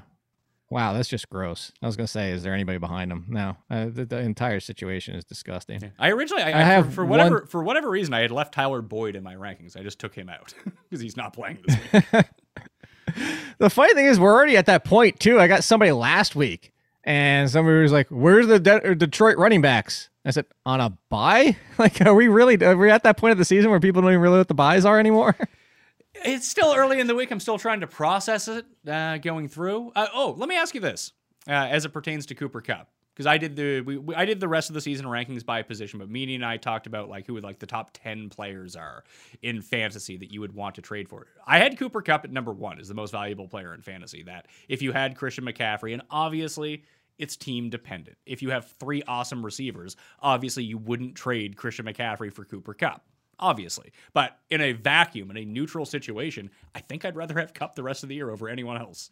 wow, that's just gross. I was going to say, is there anybody behind him? No, uh, the, the entire situation is disgusting. I originally, I, I I- have for, for whatever one- for whatever reason, I had left Tyler Boyd in my rankings. I just took him out because he's not playing this week. The funny thing is, we're already at that point too. I got somebody last week, and somebody was like, "Where's the De- Detroit running backs?" I said, "On a bye? Like, are we really? Are we at that point of the season where people don't even really know what the byes are anymore?" it's still early in the week. I'm still trying to process it, uh, going through. Uh, oh, let me ask you this, uh, as it pertains to Cooper Kupp, because I did the we, we- I did the rest of the season rankings by position, but Meaney and I talked about like who would like the top ten players are in fantasy that you would want to trade for. I had Cooper Kupp at number one as the most valuable player in fantasy. That if you had Christian McCaffrey, and obviously. It's team dependent. If you have three awesome receivers, obviously you wouldn't trade Christian McCaffrey for Cooper Kupp obviously. But in a vacuum, in a neutral situation, I think I'd rather have Kupp the rest of the year over anyone else.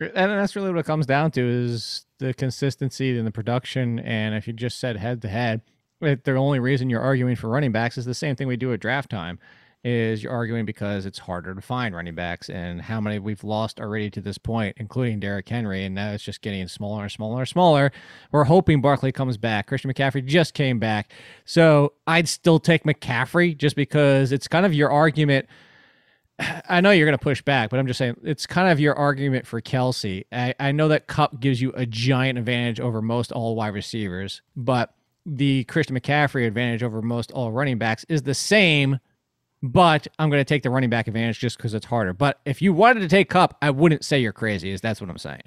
And that's really what it comes down to is the consistency and the production. And if you just said head to head, the only reason you're arguing for running backs is the same thing we do at draft time. Is you're arguing because it's harder to find running backs and how many we've lost already to this point, including Derrick Henry, and now it's just getting smaller and smaller and smaller. We're hoping Barkley comes back. Christian McCaffrey just came back, so I'd still take McCaffrey just because it's kind of your argument. I know you're going to push back, but I'm just saying it's kind of your argument for Kelce. I, I know that Kupp gives you a giant advantage over most all wide receivers, but the Christian McCaffrey advantage over most all running backs is the same. But I'm going to take the running back advantage just because it's harder. But if you wanted to take Kupp, I wouldn't say you're crazy. Is that's what I'm saying.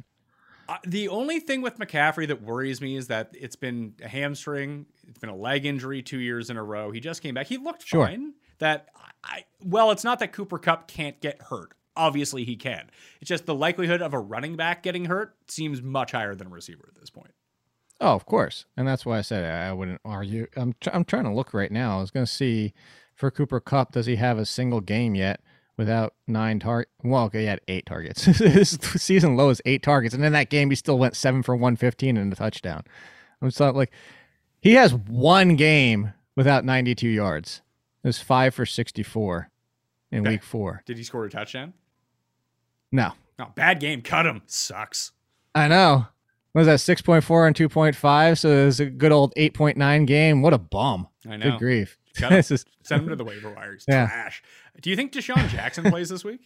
Uh, the only thing with McCaffrey that worries me is that it's been a hamstring, it's been a leg injury two years in a row. He just came back. He looked Sure. fine. That I well, it's not that Cooper Kupp can't get hurt. Obviously, he can. It's just the likelihood of a running back getting hurt seems much higher than a receiver at this point. Oh, of course, and that's why I said I wouldn't argue. I'm tr- I'm trying to look right now. I was going to see for Cooper Kupp, does he have a single game yet without nine target? Well, okay, he had eight targets. His season low is eight targets, and in that game, he still went seven for one fifteen and a touchdown. I'm just like, he has one game without 92 yards. It was five for 64 in Okay. week four. Did he score a touchdown? No, No, bad game. Cut him. Sucks. I know. What was that 6.4 and 2.5? So it was a good old 8.9 game. What a bum. I know. Good grief. Cut him. this is Send him to the waiver wires. Yeah. trash. Do you think DeSean Jackson plays this week?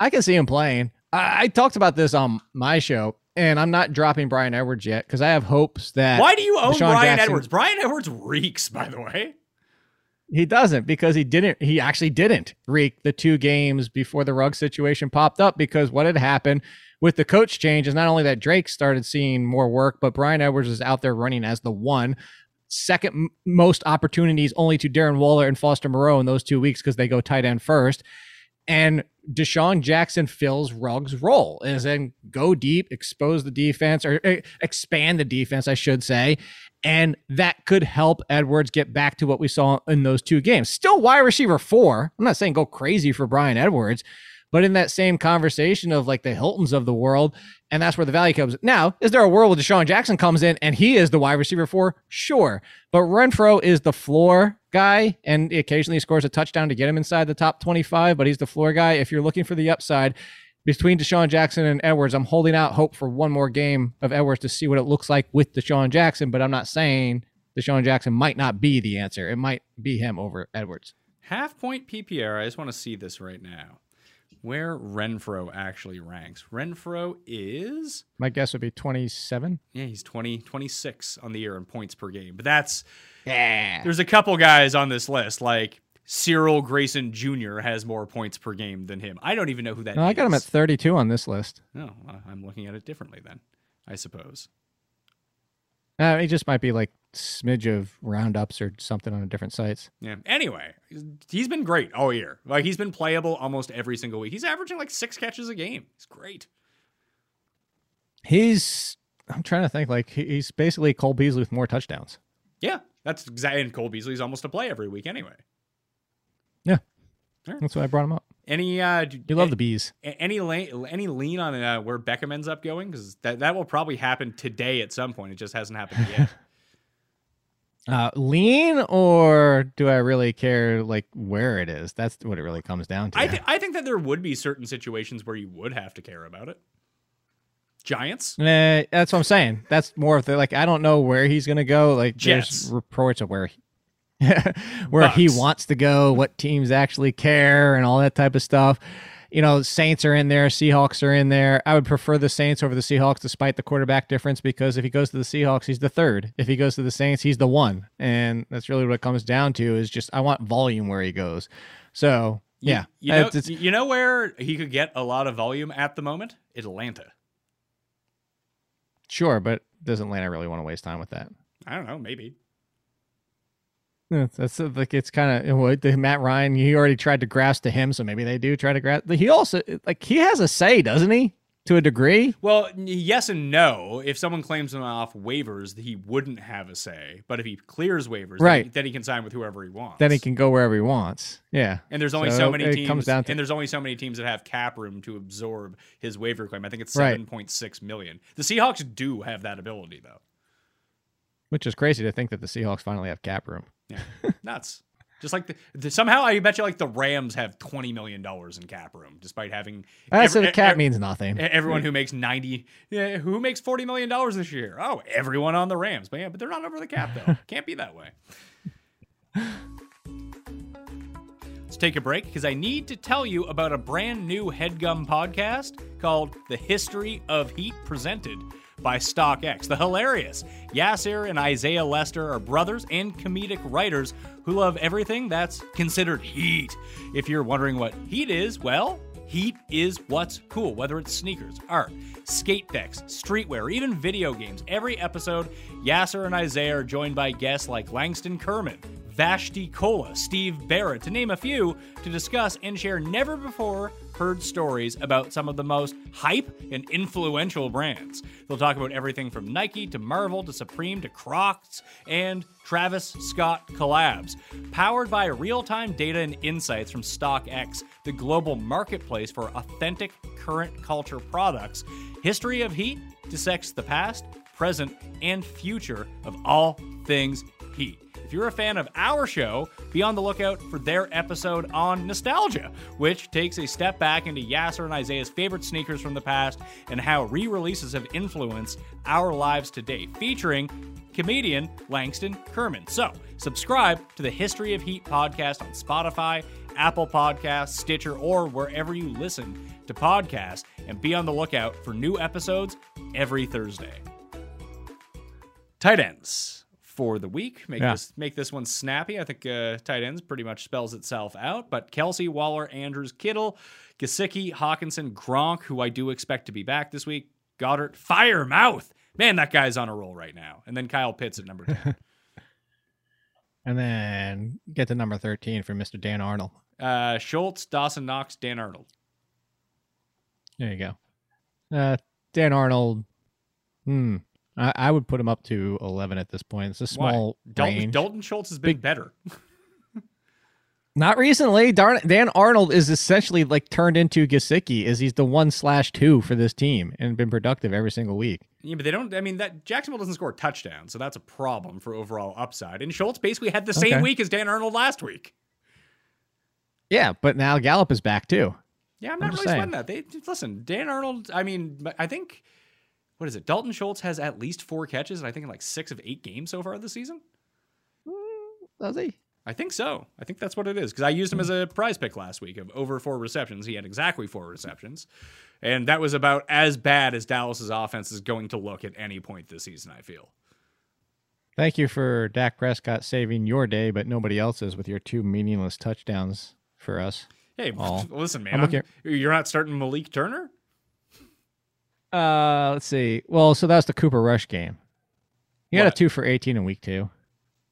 I can see him playing. I, I talked about this on my show, and I'm not dropping Bryan Edwards yet because I have hopes that Why do you own DeSean Bryan Jackson- Edwards? Bryan Edwards reeks, by the way. He doesn't because he didn't. He actually didn't reek the two games before the rug situation popped up because what had happened with the coach change is not only that Drake started seeing more work, but Bryan Edwards is out there running as the one second most opportunities only to Darren Waller and Foster Moreau in those two weeks because they go tight end first. And DeSean Jackson fills Ruggs' role, as in go deep, expose the defense, or eh, expand the defense, I should say. And that could help Edwards get back to what we saw in those two games. Still wide receiver four. I'm not saying go crazy for Bryan Edwards, but in that same conversation of like the Hiltons of the world, and that's where the value comes. Now, is there a world where DeSean Jackson comes in and he is the wide receiver four? Sure. But Renfrow is the floor guy and occasionally scores a touchdown to get him inside the top 25, but he's the floor guy. If you're looking for the upside, between DeSean Jackson and Edwards, I'm holding out hope for one more game of Edwards to see what it looks like with DeSean Jackson, but I'm not saying DeSean Jackson might not be the answer. It might be him over Edwards. Half point PPR. I just want to see this right now. Where Renfrow actually ranks. Renfrow is My guess would be 27. yeah, he's 20 26 on the year in points per game. But that's Yeah. there's a couple guys on this list like Cyril Grayson Jr. has more points per game than him. I don't even know who that No, I got him at 32 on this list. No, I- I'm looking at it differently then, I suppose. Uh, he just might be like smidge of roundups or something on different sites. Yeah. Anyway, he's been great all year. Like he's been playable almost every single week. He's averaging like six catches a game. He's great. He's, I'm trying to think, like, he's basically Cole Beasley with more touchdowns. Yeah, that's exactly. And Cole Beasley's almost a play every week anyway. Yeah. Right. That's why I brought him up. Any uh, You love a- the bees. any lean, any lean on uh, where Beckham ends up going because that that will probably happen today at some point. It just hasn't happened yet. Uh, lean or do I really care like where it is? That's what it really comes down to. I th- I think that there would be certain situations where you would have to care about it. Giants. Eh, that's what I'm saying. That's more of the like I don't know where he's gonna go. Like Jets. there's reports of where he, where he wants to go, what teams actually care, and all that type of stuff. You know, Saints are in there, Seahawks are in there. I would prefer the Saints over the Seahawks, despite the quarterback difference, because if he goes to the Seahawks, he's the third. If he goes to the Saints, he's the one, and that's really what it comes down to. Is just I want volume where he goes. So You- yeah, You know, it's- you know where he could get a lot of volume at the moment? Atlanta. sure, but doesn't Atlanta really want to waste time with that? I don't know. Maybe. Yeah, that's like it's kind of what Matt Ryan. He already tried to grasp to him, so maybe they do try to grasp. He also like he has a say, doesn't he? To a degree, Well, yes and no. If someone claims him off waivers, he wouldn't have a say. But if he clears waivers, then Right. he- then he can sign with whoever he wants. then he can go wherever he wants. Yeah, And there's only so, So many it teams. comes down to- and there's only so many teams that have cap room to absorb his waiver claim. I think it's seven point six million. The Seahawks do have that ability, though. which is crazy to think that the Seahawks finally have cap room. Yeah, nuts. Just like the, the, somehow, I bet you like the Rams have twenty million dollars in cap room, despite having. That's every- the cap e- means nothing. Everyone who makes ninety, yeah, who makes forty million dollars this year? Oh, everyone on the Rams, but yeah, but they're not over the cap though. Can't be that way. Let's take a break because I need to tell you about a brand new headgum podcast called The History of Heat presented by StockX. The hilarious Yasser and Isaiah Lester are brothers and comedic writers who love everything that's considered heat. If you're wondering what heat is, well, Heat is what's cool, whether it's sneakers, art, skate decks, streetwear, even video games. Every episode, Yasser and Isaiah are joined by guests like Langston Kerman, Vashti Kola, Steve Barrett, to name a few, to discuss and share never before heard stories about some of the most hype and influential brands. They'll talk about everything from Nike to Marvel to Supreme to Crocs and Travis Scott collabs. Powered by real time data and insights from StockX, the global marketplace for authentic current culture products, History of Heat dissects the past, present, and future of all things heat. If you're a fan of our show, be on the lookout for their episode on nostalgia, which takes a step back into Yasser and Isaiah's favorite sneakers from the past and how re releases have influenced our lives today, featuring comedian Langston Kerman. So, subscribe to the History of Heat podcast on Spotify, Apple Podcasts, Stitcher, or wherever you listen to podcasts, and be on the lookout for new episodes every Thursday. Tight ends for the week. Make Yeah. this make this one snappy. I think uh, tight ends pretty much spells itself out. But Kelce, Waller, Andrews, Kittle, Gesicki, Hockenson, Gronk, who I do expect to be back this week. Goedert, fire mouth. Man, that guy's on a roll right now. And then Kyle Pitts at number 10. And then get to number 13 for Mr. Dan Arnold. Uh, Schultz, Dawson Knox, Dan Arnold. There you go. Uh, Dan Arnold. Hmm. I, I would put him up to eleven at this point. It's a small Why? Dalton, range. Dalton Schultz has been Big- better. Not recently. Darn, Dan Arnold is essentially like turned into Gesicki, as he's the one slash two for this team and been productive every single week. Yeah, but they don't. I mean, that Jacksonville doesn't score touchdowns, so that's a problem for overall upside. And Schultz basically had the same Okay. week as Dan Arnold last week. Yeah, but now Gallup is back too. Yeah, I'm I'm not really saying. sweating that. They listen, Dan Arnold. I mean, I think what is it? Dalton Schultz has at least four catches, and I think in like six of eight games so far this season. Mm, does he? I think so. I think that's what it is because I used him as a prize pick last week of over four receptions. He had exactly four receptions, and that was about as bad as Dallas's offense is going to look at any point this season. I feel. Thank you for Dak Prescott saving your day, but nobody else's with your two meaningless touchdowns for us. Hey, Oh. listen, man. I'm I'm- looking- you're not starting Malik Turner. Uh, let's see. Well, so that's the Cooper Rush game. He had a What? two for eighteen in week two.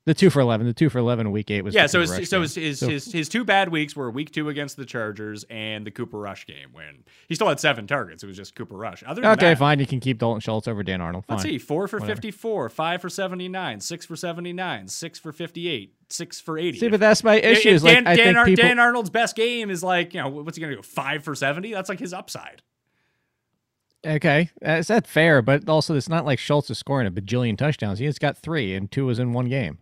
The two for eleven. The two for eleven in week eight was Yeah, the so Cooper his, Rush so game. his, his, So- his his two bad weeks were week two against the Chargers and the Cooper Rush game when he still had seven targets. It was just Cooper Rush. Other than okay, that, fine. You can keep Dalton Schultz over Dan Arnold. Fine. Let's see, four for Whatever. 54, five for 79, six for 79, six for 58, six for 80. See, but that's my issue. if Is like Dan, I Dan, think Ar- people. Dan Arnold's best game is like, you know, what's he going to do? Five for 70? That's like his upside. Okay, uh, is that fair? But also, it's not like Schultz is scoring a bajillion touchdowns. He has got three, and two was in one game.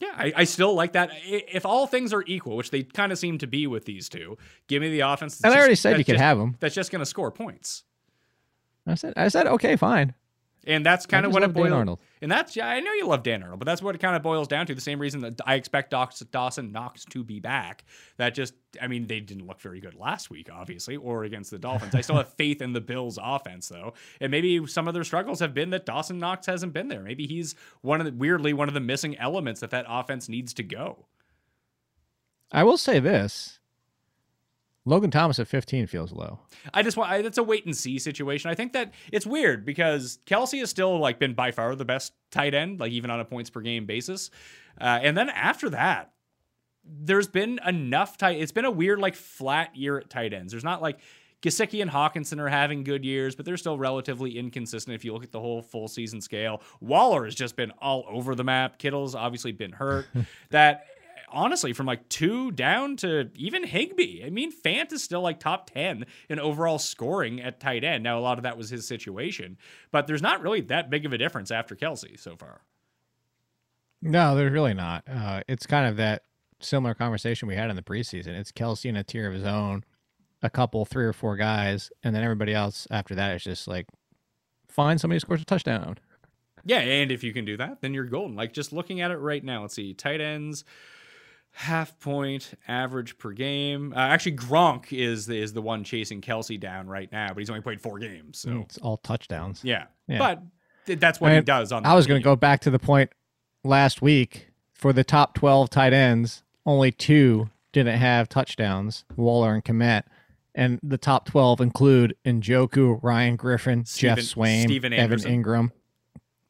Yeah, I, I still like that. If all things are equal, which they kind of seem to be with these two, give me the offense. And I already said you could just- have them. That's just going to score points. I said, I said, okay, fine. And that's kind of what it Dan boils. Arnold. And that's yeah, I know you love Dan Arnold, but that's what it kind of boils down to. The same reason that I expect Dawson Knox to be back. That just, I mean, they didn't look very good last week, obviously, or against the Dolphins. I still have faith in the Bills' offense, though, and maybe some of their struggles have been that Dawson Knox hasn't been there. Maybe he's one of the weirdly one of the missing elements that that offense needs to go. I will say this: Logan Thomas at 15 feels low. I just want I, it's a wait and see situation. I think that it's weird because Kelce has still like been by far the best tight end, like even on a points per game basis. Uh, and then after that, there's been enough tight. It's been a weird like flat year at tight ends. There's not like Gesicki and Hockenson are having good years, but they're still relatively inconsistent if you look at the whole full season scale. Waller has just been all over the map. Kittle's obviously been hurt. that honestly, from like two down to even Higbee. I mean, Fant is still like top 10 in overall scoring at tight end. Now, a lot of that was his situation, but there's not really that big of a difference after Kelce so far. No, there's really not. Uh, it's kind of that similar conversation we had in the preseason. It's Kelce in a tier of his own, a couple, three or four guys, and then everybody else after that is just like find somebody who scores a touchdown. Yeah, and if you can do that, then you're golden. Like just looking at it right now, let's see, tight ends, half point average per game. Uh, actually, Gronk is is the one chasing Kelce down right now, but he's only played four games. So It's all touchdowns. yeah, Yeah. but th- that's what he does. On I was going to go back to the point last week for the top 12 tight ends, only two didn't have touchdowns, Waller and Komet. And the top 12 include Njoku, Ryan Griffin, Steven- Geoff Swaim, Steven Evan Engram.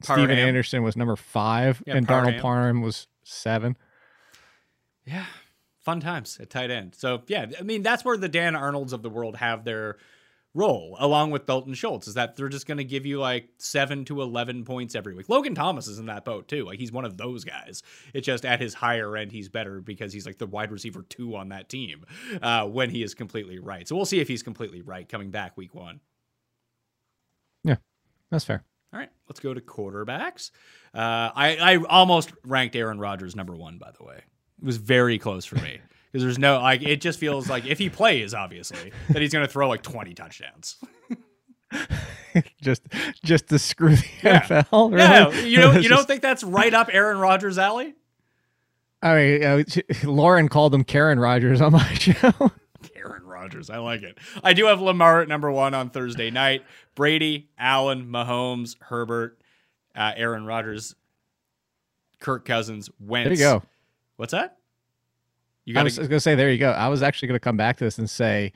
Parham. Steven Anderson was number five, Yeah, and Parham. Donald Parham was seven. Yeah. Fun times at tight end. So yeah, I mean that's where the Dan Arnolds of the world have their role, along with Dalton Schultz, is that they're just gonna give you like seven to eleven points every week. Logan Thomas is in that boat too. Like he's one of those guys. It's just at his higher end he's better because he's like the wide receiver two on that team uh, when he is completely right. So we'll see if he's completely right coming back week one. Yeah, that's fair. All right, let's go to quarterbacks. Uh, I, I almost ranked Aaron Rodgers number one, by the way. It was very close for me because there's no like. It just feels like if he plays, obviously, that he's going to throw like 20 touchdowns. just just to screw the Yeah. NFL. Really? Yeah, you don't you don't think that's right up Aaron Rodgers' alley? I mean, uh, Lauren called him Karen Rogers on my show. Aaron Rodgers, I like it. I do have Lamar at number one on Thursday night. Brady, Allen, Mahomes, Herbert, uh, Aaron Rodgers, Kirk Cousins, Wentz. there you go. What's that? You I was going to say, there you go. I was actually going to come back to this and say,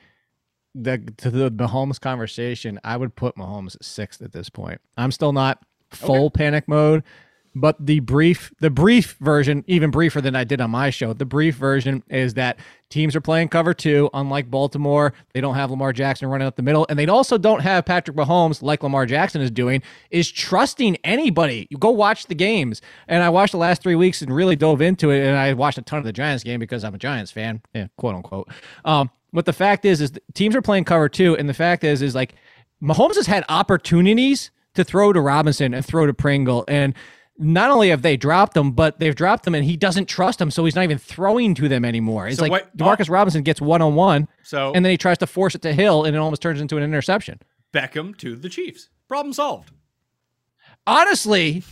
the to the Mahomes conversation, I would put Mahomes at sixth at this point. I'm still not full panic mode, But the brief, the brief version, even briefer than I did on my show, the brief version is that teams are playing cover two. Unlike Baltimore, they don't have Lamar Jackson running up the middle, and they also don't have Patrick Mahomes like Lamar Jackson is doing. Is trusting anybody. You go watch the games, and I watched the last three weeks and really dove into it. And I watched a ton of the Giants game because I'm a Giants fan, yeah, quote unquote. Um, but the fact is, is teams are playing cover two, and the fact is, is like Mahomes has had opportunities to throw to Robinson and throw to Pringle, and not only have they dropped them, but they've dropped them, and he doesn't trust them, so he's not even throwing to them anymore. It's So like what- oh. Demarcus Robinson gets one on one, So and then he tries to force it to Hill, and it almost turns into an interception. Beckham to the Chiefs. Problem solved. Honestly,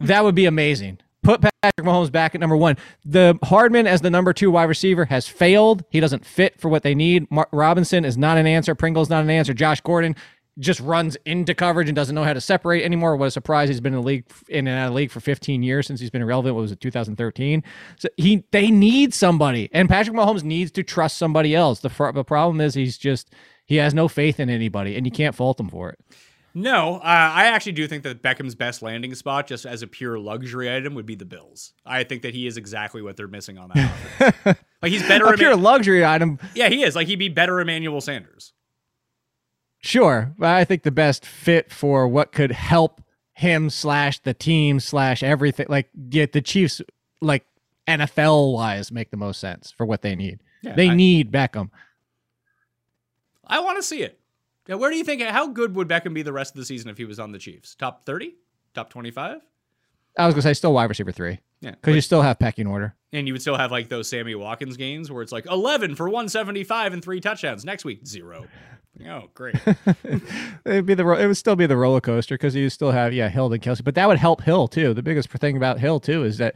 that would be amazing. Put Patrick Mahomes back at number one. The Hardman as the number two wide receiver has failed. He doesn't fit for what they need. Mar- Robinson is not an answer. Pringle's not an answer. Josh Gordon just runs into coverage and doesn't know how to separate anymore. What a surprise! He's been in the league in and out of the league for 15 years since he's been irrelevant. What was it, 2013? So he they need somebody, and Patrick Mahomes needs to trust somebody else. The, fr- the problem is he's just he has no faith in anybody, and you can't fault him for it. No, uh, I actually do think that Beckham's best landing spot, just as a pure luxury item, would be the Bills. I think that he is exactly what they're missing on that like he's better. A Eman- pure luxury item. yeah, he is. Like he'd be better Emmanuel Sanders. Sure, but I think the best fit for what could help him slash the team slash everything, like get the Chiefs, like NFL wise, make the most sense for what they need. Yeah, they I- need Beckham. I want to see it. Yeah, where do you think? How good would Beckham be the rest of the season if he was on the Chiefs? Top thirty, top twenty-five. I was gonna say still wide receiver three Yeah, because you still have pecking order. and you would still have like those Sammy Watkins games where it's like eleven for one seventy-five and three touchdowns. Next week, zero. Oh, great. It'd be the it would still be the roller coaster because you still have yeah Hill and Kelce, but that would help Hill too. The biggest thing about Hill too is that,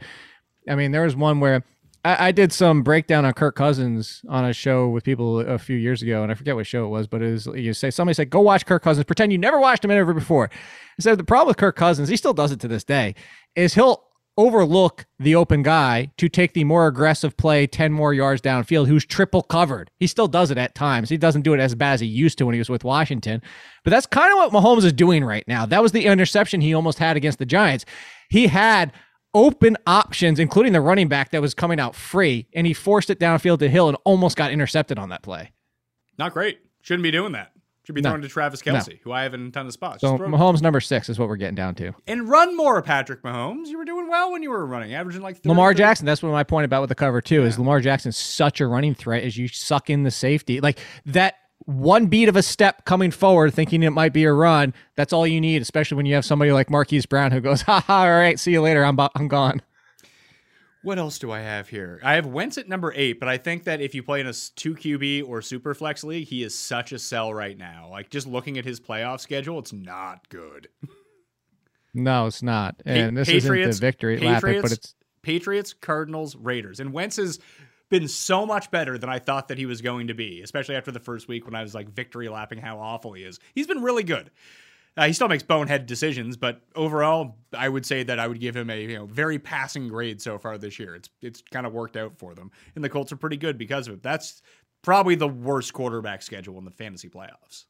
I mean, there was one where I, I did some breakdown on Kirk Cousins on a show with people a few years ago, and I forget what show it was, but it was you say somebody said go watch Kirk Cousins, pretend you never watched him ever before. So the problem with Kirk Cousins, he still does it to this day, is he'll overlook the open guy to take the more aggressive play 10 more yards downfield who's triple covered. He still does it at times. He doesn't do it as bad as he used to when he was with Washington. But that's kind of what Mahomes is doing right now. That was the interception he almost had against the Giants. He had open options, including the running back that was coming out free, and he forced it downfield to Hill and almost got intercepted on that play. Not great. Shouldn't be doing that. Should be No. throwing to Travis Kelce, who I have in a ton of spots. So Mahomes number six is what we're getting down to. and run more, Patrick Mahomes. You were doing well when you were running, averaging like 30, Lamar 30. Jackson, that's what my point about with the cover two is Lamar Jackson's such a running threat as you suck in the safety. Like that one beat of a step coming forward, thinking it might be a run, that's all you need, especially when you have somebody like Marquise Brown who goes, ha ha, all right, see you later. I'm, I'm gone. What else do I have here? I have Wentz at number eight, but I think that if you play in a two QB or super flex league, he is such a sell right now. Like just looking at his playoff schedule, it's not good. No, it's not. Pa- And this isn't the victory lap, Patriots, but it's Patriots, Cardinals, Raiders, and Wentz has been so much better than I thought that he was going to be, especially after the first week when I was like victory lapping how awful he is. He's been really good. Uh, he still makes bonehead decisions, but overall, I would say that I would give him a you know very passing grade so far this year. It's it's kind of worked out for them, and the Colts are pretty good because of it. That's probably the worst quarterback schedule in the fantasy playoffs.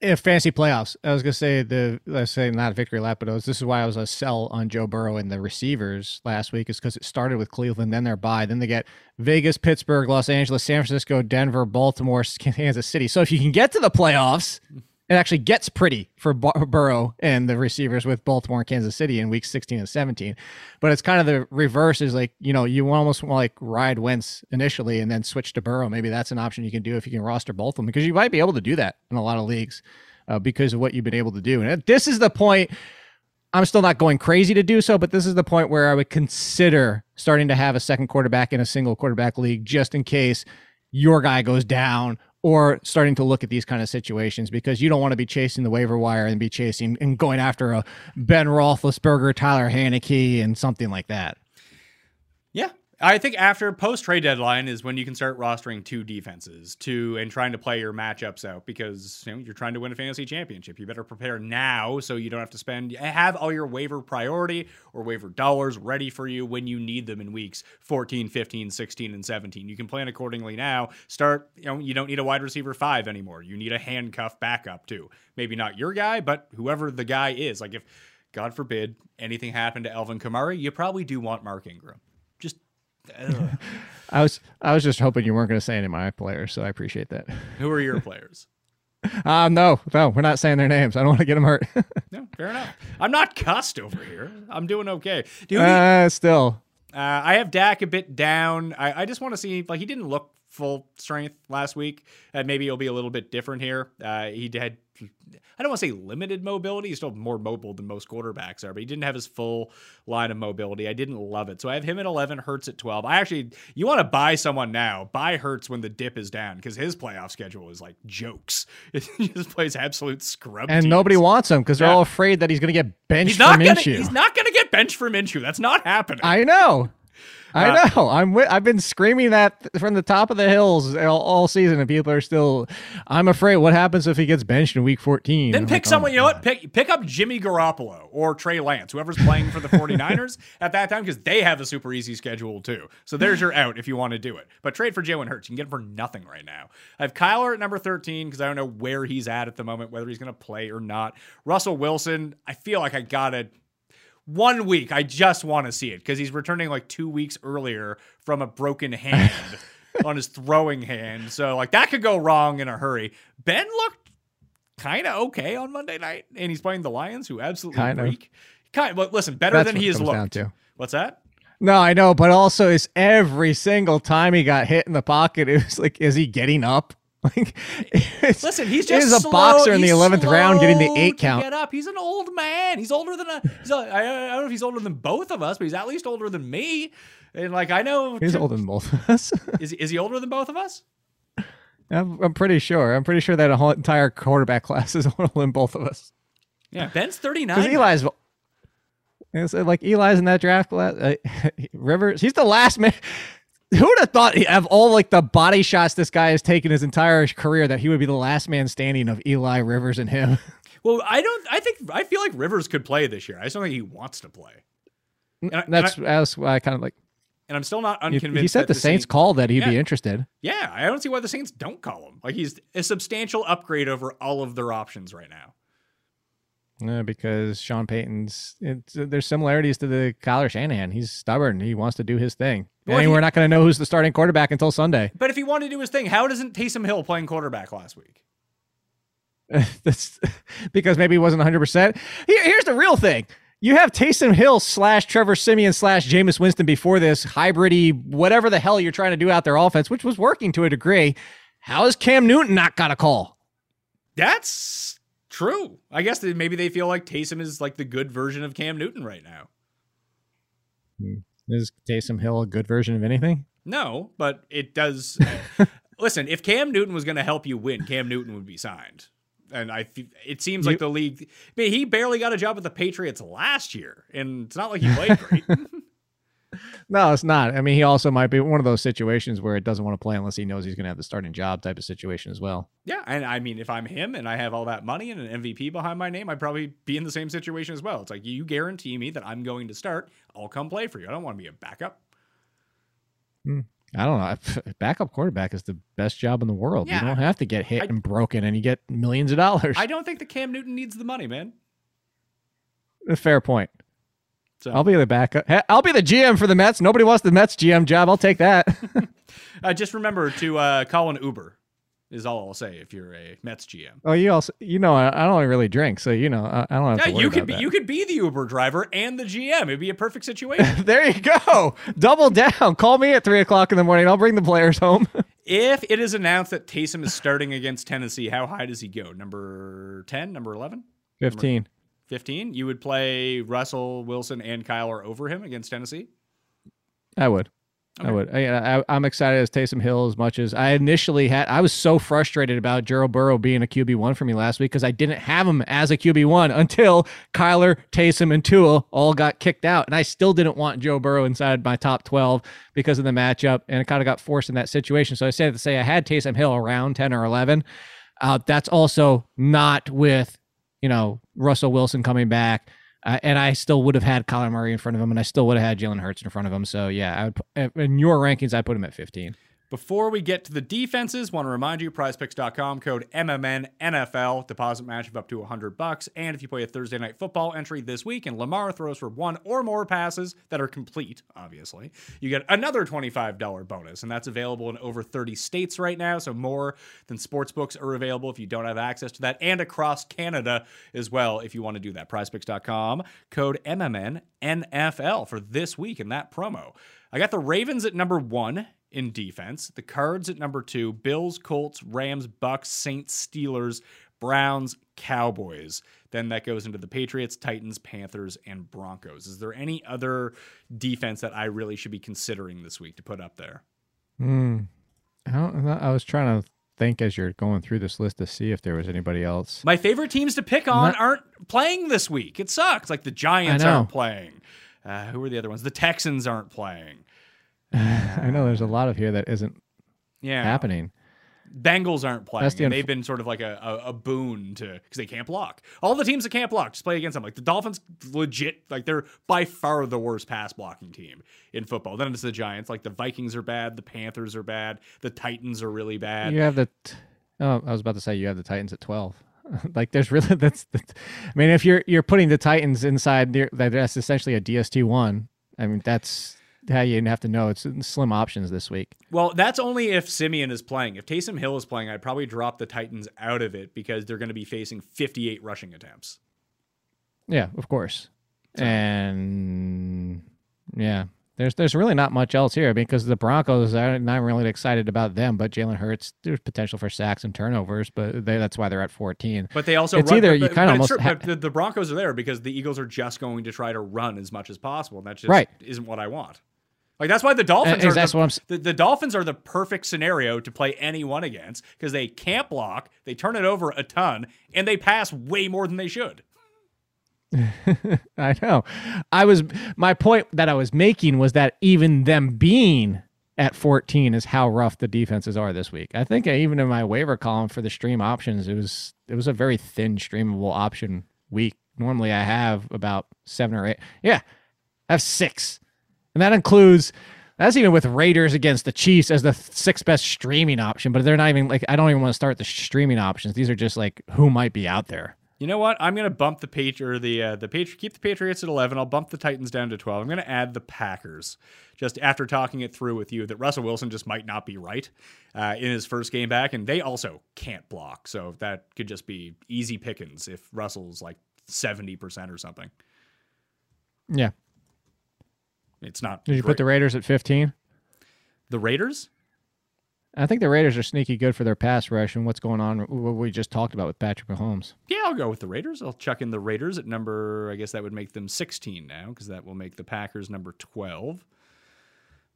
if fantasy playoffs. I was gonna say the let's say not a victory lap, but was, this is why I was a sell on Joe Burrow and the receivers last week is because it started with Cleveland, then they're bye, then they get Vegas, Pittsburgh, Los Angeles, San Francisco, Denver, Baltimore, Kansas City. So if you can get to the playoffs, it actually gets pretty for Bur- Burrow and the receivers with Baltimore and Kansas City in weeks 16 and 17. But it's kind of the reverse is like, you know, you almost want like ride Wentz initially and then switch to Burrow. Maybe that's an option you can do if you can roster both of them because you might be able to do that in a lot of leagues uh, because of what you've been able to do. And this is the point. I'm still not going crazy to do so, but this is the point where I would consider starting to have a second quarterback in a single quarterback league just in case your guy goes down or starting to look at these kind of situations because you don't want to be chasing the waiver wire and be chasing and going after a Ben Roethlisberger, Tyler Heinicke, and something like that. I think after post trade deadline is when you can start rostering two defenses to and trying to play your matchups out because you know you're trying to win a fantasy championship. You better prepare now so you don't have to spend have all your waiver priority or waiver dollars ready for you when you need them in weeks 14, 15, 16 and 17. You can plan accordingly now. Start, you know, you don't need a wide receiver 5 anymore. You need a handcuff backup too. Maybe not your guy, but whoever the guy is. Like if God forbid anything happened to Alvin Kamara, you probably do want Mark Ingram. I was I was just hoping you weren't going to say any of my players, so I appreciate that. who are your players? Uh, no, no, we're not saying their names. I don't want to get them hurt. No, fair enough. I'm not cussed over here. I'm doing okay. Do you, uh, still, Uh, I have Dak a bit down. I, I just want to see like he didn't look full strength last week, and maybe it'll be a little bit different here. Uh, he had I don't want to say limited mobility. He's still more mobile than most quarterbacks are, but he didn't have his full line of mobility. I didn't love it, so I have him at eleven, Hurts at twelve. I actually, you want to buy someone now? Buy Hurts when the dip is down because his playoff schedule is like jokes. he just plays absolute scrub, and teams. nobody wants him because they're Yeah. all afraid that he's going to get benched He's not for gonna. Minshew. He's not gonna get benched for Minshew. That's not happening. I know. I know. I'm. I've been screaming that from the top of the hills all, all season, and people are still. I'm afraid. What happens if he gets benched in week 14? Then I'm pick like, oh someone, my you know oh, what? Pick pick up Jimmy Garoppolo or Trey Lance, whoever's playing for the 49ers at that time, because they have a super easy schedule too. So there's your out if you want to do it. But trade for Jalen Hurts. You can get him for nothing right now. I have Kyler at number 13 because I don't know where he's at at the moment, whether he's going to play or not. Russell Wilson, I feel like I got to. One week, I just want to see it because he's returning like two weeks earlier from a broken hand on his throwing hand. So, like, that could go wrong in a hurry. Ben looked kind of okay on Monday night, and he's playing the Lions, who absolutely Kind of. reek. Kind, but listen, better That's than he has looked. to. What's that? No, I know, but also it's every single time he got hit in the pocket, it was like, is he getting up? Like, Listen, he's just was a slow- boxer in the eleventh round, getting the eight count. Get up. He's an old man. He's older than a. He's a I, I don't know if he's older than both of us, but he's at least older than me. And like I know, He's older than both of us. Is is he older than both of us? I'm, I'm pretty sure. I'm pretty sure that a whole entire quarterback class is older than both of us. Yeah, Ben's 39. Because. Eli's, it's like Eli's in that draft class. Uh, Rivers, he's the last man. Who would have thought of all like the body shots this guy has taken his entire career that he would be the last man standing of Eli Rivers and him? Well, I don't. I think I feel like Rivers could play this year. I just don't think he wants to play. And I- and That's I- that's why I kind of like. And I'm still not unconvinced. he said the Saints Saints- called that he'd be interested. Yeah, I don't see why the Saints don't call him. Like he's a substantial upgrade over all of their options right now. Uh, because Sean Payton's, it's, there's similarities to the Kyler Shanahan. He's stubborn. He wants to do his thing. Well, and he- we're not going to know who's the starting quarterback until Sunday. But if he wanted to do his thing, how doesn't Taysom Hill playing quarterback last week? That's because maybe he wasn't 100%. Here, here's the real thing. You have Taysom Hill slash Trevor Siemian slash Jameis Winston before this hybridy, whatever the hell you're trying to do out their offense, which was working to a degree. How is Cam Newton not got a call? That's true. I guess that maybe they feel like Taysom is like the good version of Cam Newton right now. Hmm. Is Taysom Hill a good version of anything? No, but it does. listen, if Cam Newton was going to help you win, Cam Newton would be signed. And I, it seems like the league. I mean, he barely got a job with the Patriots last year, and it's not like he played great. No, it's not. I mean, he also might be one of those situations where it doesn't want to play unless he knows he's going to have the starting job type of situation as well. yeah, and I mean, if I'm him and I have all that money and an MVP behind my name, I'd probably be in the same situation as well. It's like you guarantee me that I'm going to start, I'll come play for you. I don't want to be a backup. Hmm. I don't know. Backup quarterback is the best job in the world. Yeah. You don't have to get hit I- and broken and you get millions of dollars. I don't think that Cam Newton needs the money, man. A Fair point. So I'll be the backup. I'll be the GM for the Mets. Nobody wants the Mets GM job. I'll take that. uh, just remember to uh, call an Uber. Is all I'll say if you're a Mets GM. oh, you also, you know, I, I don't really drink, so you know, I, I don't have Yeah, you could be that. you could be the Uber driver and the GM. It'd be a perfect situation. there you go. Double down. Call me at three o'clock in the morning. I'll bring the players home. if it is announced that Taysom is starting against Tennessee, how high does he go? Number 10, number 11, Fifteen. 15? You would play Russell Wilson and Kyler over him against Tennessee? I would. I would. I, I, I'm excited as Taysom Hill as much as I initially had. I was so frustrated about Joe Burrow being a QB one for me last week because I didn't have him as a QB one until Kyler, Taysom, and Tua all got kicked out, and I still didn't want Joe Burrow inside my top twelve because of the matchup, and it kind of got forced in that situation. So I said to say I had Taysom Hill around ten or eleven. Uh, that's also not with you know Russell Wilson coming back. Uh, and I still would have had Kyler Murray in front of him, and I still would have had Jalen Hurts in front of him. So yeah, I would, in your rankings, I put him at 15. Before we get to the defenses, want to remind you prizepicks.com code MMNNFL deposit match of up to 100 bucks and if you play a Thursday night football entry this week and Lamar throws for one or more passes that are complete, obviously, you get another $25 bonus and that's available in over 30 states right now, so more than sportsbooks are available if you don't have access to that and across Canada as well if you want to do that. prizepicks.com code MMNNFL for this week in that promo. I got the Ravens at number 1 in defense. The Cards at number two, Bills, Colts, Rams, Bucks, Saints, Steelers, Browns, Cowboys. Then that goes into the Patriots, Titans, Panthers, and Broncos. Is there any other defense that I really should be considering this week to put up there? Mm, I, don't, I was trying to think as you're going through this list to see if there was anybody else. My favorite teams to pick on Not- aren't playing this week. It sucks. Like the Giants aren't playing. Uh, who are the other ones? The Texans aren't playing. I know there's a lot of here that isn't Yeah, happening. Bengals aren't playing. That's the and they've been sort of like a, a, a boon to because they can't block. All the teams that can't block just play against them. Like the Dolphins, legit, like they're by far the worst pass blocking team in football. Then it's the Giants. Like the Vikings are bad, the Panthers are bad, the Titans are really bad. You have the. T- oh, I was about to say you have the Titans at twelve. like there's really that's. The, I mean, if you're you're putting the Titans inside, there, that's essentially a DST one. I mean, that's how you have to know it's slim options this week. Well, that's only if Siemian is playing. If Taysom Hill is playing, I'd probably drop the Titans out of it because they're going to be facing 58 rushing attempts. Yeah, of course. And yeah, there's there's really not much else here because the Broncos, I'm not really excited about them. But Jalen Hurts, there's potential for sacks and turnovers, but they, that's why they're at 14. But they also It's run, either but- you but it's almost true, ha- the, the Broncos are there because the Eagles are just going to try to run as much as possible, and that just Right. isn't what I want. Like that's why the Dolphins Uh, are that's the, what I'm the, the Dolphins are the perfect scenario to play anyone against because they can't block, they turn it over a ton, and they pass way more than they should. I know. I was my point that I was making was that even them being at 14 is how rough the defenses are this week. I think even in my waiver column for the stream options, it was it was a very thin streamable option week. Normally I have about seven or eight. Yeah, I have six, and that includes. That's even with Raiders against the Chiefs as the sixth best streaming option, but they're not even like I don't even want to start the streaming options. These are just like who might be out there. You know what? I'm gonna bump the Patri- or the uh, the Patri- keep the Patriots at 11. I'll bump the Titans down to 12. I'm gonna add the Packers just after talking it through with you that Russell Wilson just might not be right uh, in his first game back, and they also can't block, so that could just be easy pickings if Russell's like 70 percent or something. Yeah. It's not. Did you put the Raiders at 15? the Raiders? I think the Raiders are sneaky good for their pass rush and what's going on, what we just talked about with Patrick Mahomes. Yeah, I'll go with the Raiders. I'll chuck in the Raiders at number. I guess that would make them 16 now, because that will make the Packers number 12.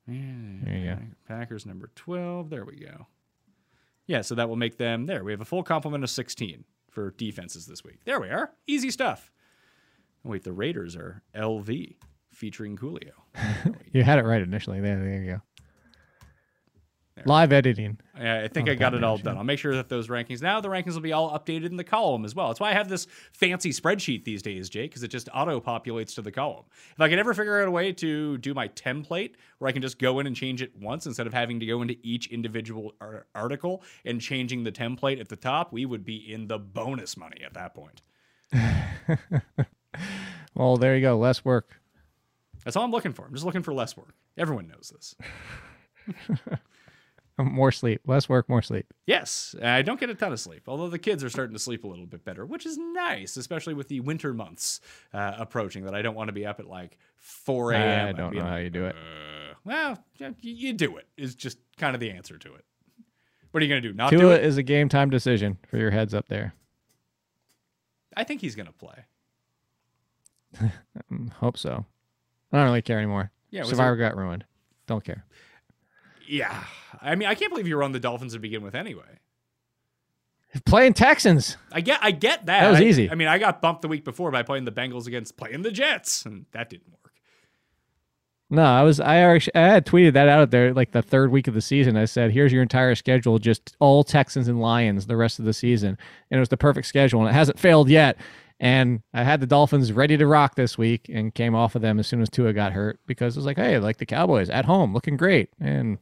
There you go. Packers number 12. There we go. Yeah, so that will make them there. We have a full complement of 16 for defenses this week. There we are. Easy stuff. Oh, wait, the Raiders are LV featuring Coolio. You had it right initially. There, there you go. There. Live editing. I I think Oh, I got it all done. I'll make sure that those rankings now the rankings will be all updated in the column as well. That's why I have this fancy spreadsheet these days, Jake, because it just auto populates to the column. If I could ever figure out a way to do my template where I can just go in and change it once instead of having to go into each individual ar- article and changing the template at the top, we would be in the bonus money at that point. Well, there you go. Less work. That's all I'm looking for. I'm just looking for less work. Everyone knows this. More sleep. Less work, more sleep. Yes, I don't get a ton of sleep, although the kids are starting to sleep a little bit better, which is nice, especially with the winter months uh, approaching. That I don't want to be up at like 4 a.m. I don't know like, how you do it. Uh, well, you, do it. Is just kind of the answer to it. What are you gonna do? Not do Tua it? is a game time decision for your heads up there. I think he's gonna play. Mm, Hope so. I don't really care anymore. Yeah, Survivor got ruined. Don't care. Yeah, I mean, I can't believe you were on the Dolphins to begin with. Anyway, Playing Texans. I get, I get that. That was I- easy. I mean, I got bumped the week before by playing the Bengals against playing the Jets, and that didn't work. No, I was I actually I had tweeted that out there like the third week of the season. I said, "Here's your entire schedule, just all Texans and Lions the rest of the season," and it was the perfect schedule, and it hasn't failed yet. And I had the Dolphins ready to rock this week, and came off of them as soon as Tua got hurt because it was like, "Hey, like the Cowboys at home, looking great," and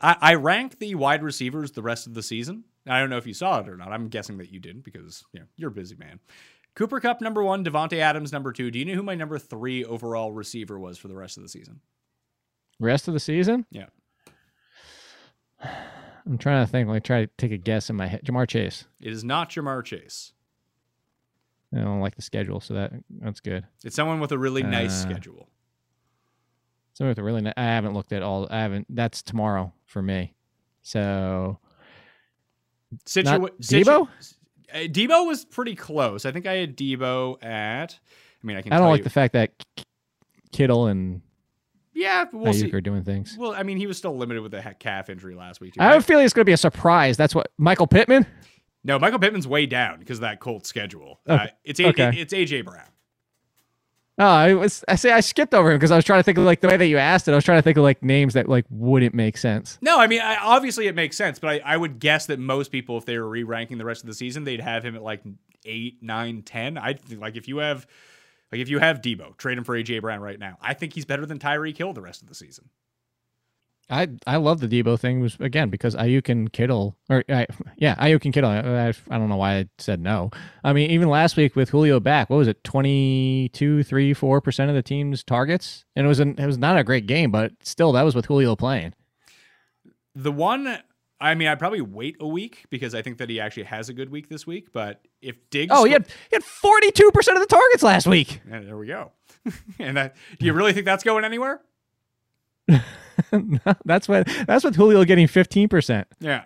I, I rank the wide receivers the rest of the season. I don't know if you saw it or not. I'm guessing that you didn't because you know, you're a busy man. Cooper Kupp number one, Davante Adams number two. Do you know who my number three overall receiver was for the rest of the season? Rest of the season? Yeah. I'm trying to think. Like, try to take a guess in my head. Ja'Marr Chase. It is not Ja'Marr Chase. I don't like the schedule, so that that's good. It's someone with a really nice Uh, schedule. Someone with a really, ni- I haven't looked at all. I haven't. That's tomorrow for me. So Situa- not situ- Deebo? Uh, Deebo was pretty close. I think I had Deebo at. I mean, I can. I don't like you, the fact that Kittle and Yeah, we'll Aiyuk see. are doing things. Well, I mean, he was still limited with a calf injury last week. Too, I have a feeling it's going to be a surprise. That's what Michael Pittman. No, Michael Pittman's way down because of that Colts schedule. Okay. Uh, it's a- Okay. it's AJ Brown. Oh, I was. I say I skipped over him because I was trying to think of like the way that you asked it. I was trying to think of like names that like wouldn't make sense. No, I mean, I, obviously it makes sense, but I, I would guess that most people, if they were re-ranking the rest of the season, they'd have him at like eight, nine, ten. I think like if you have, like if you have Deebo, trade him for AJ Brown right now. I think he's better than Tyreek Hill the rest of the season. I I love the Deebo thing was again because Aiyuk and Kittle or I, yeah Aiyuk and Kittle. I, I, I don't know why I said no. I mean even last week with Julio back, what was it 22, 3, 4 percent of the team's targets, and it was an, it was not a great game, but still that was with Julio playing. The one, I mean, I'd probably wait a week because I think that he actually has a good week this week. But if Diggs, Oh, he had he had forty two percent of the targets last week. and there we go. and that, do you really think that's going anywhere? that's what that's with Julio getting fifteen percent. Yeah.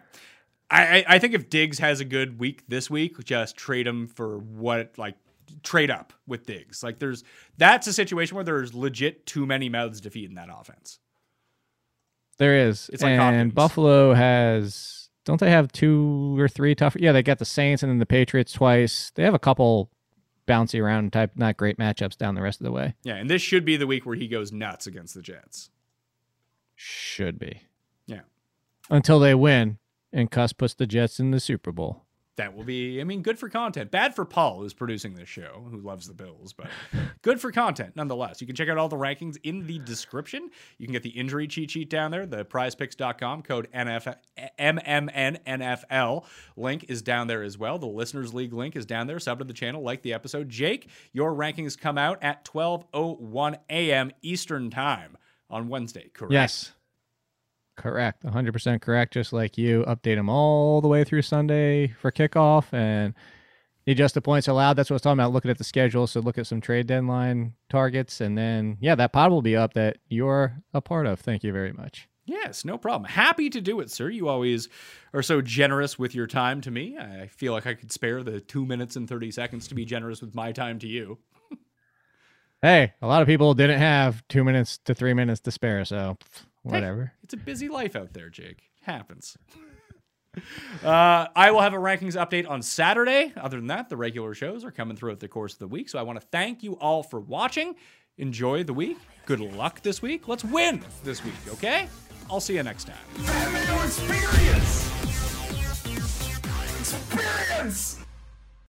I, I think if Diggs has a good week this week, just trade him for what like trade up with Diggs. Like there's that's a situation where there's legit too many mouths to feed in that offense. There is. It's like and Hopkins. Buffalo has don't they have two or three tough yeah, they got the Saints and then the Patriots twice. They have a couple bouncy around type not great matchups down the rest of the way. Yeah, and this should be the week where he goes nuts against the Jets. Should be. Yeah. Until they win and Cuss puts the Jets in the Super Bowl. That will be, I mean, good for content. Bad for Paul, who's producing this show, who loves the Bills, but good for content nonetheless. You can check out all the rankings in the description. You can get the injury cheat sheet down there, the prizepicks.com code NF, MMNNFL link is down there as well. The Listeners League link is down there. Sub to the channel, like the episode. Jake, your rankings come out at 12.01 a.m. Eastern Time on Wednesday, correct? Yes. Correct. 100% correct. Just like you. Update them all the way through Sunday for kickoff and adjust the points allowed. That's what I was talking about. Looking at the schedule. So look at some trade deadline targets. And then, yeah, that pod will be up that you're a part of. Thank you very much. Yes, no problem. Happy to do it, sir. You always are so generous with your time to me. I feel like I could spare the two minutes and 30 seconds to be generous with my time to you. Hey, a lot of people didn't have two minutes to three minutes to spare. So pff, whatever. It's a busy life out there, Jake. Happens. Uh, I will have a rankings update on Saturday. Other than that, the regular shows are coming throughout the course of the week. So I want to thank you all for watching. Enjoy the week. Good luck this week. Let's win this week, okay? I'll see you next time. Experience! Experience!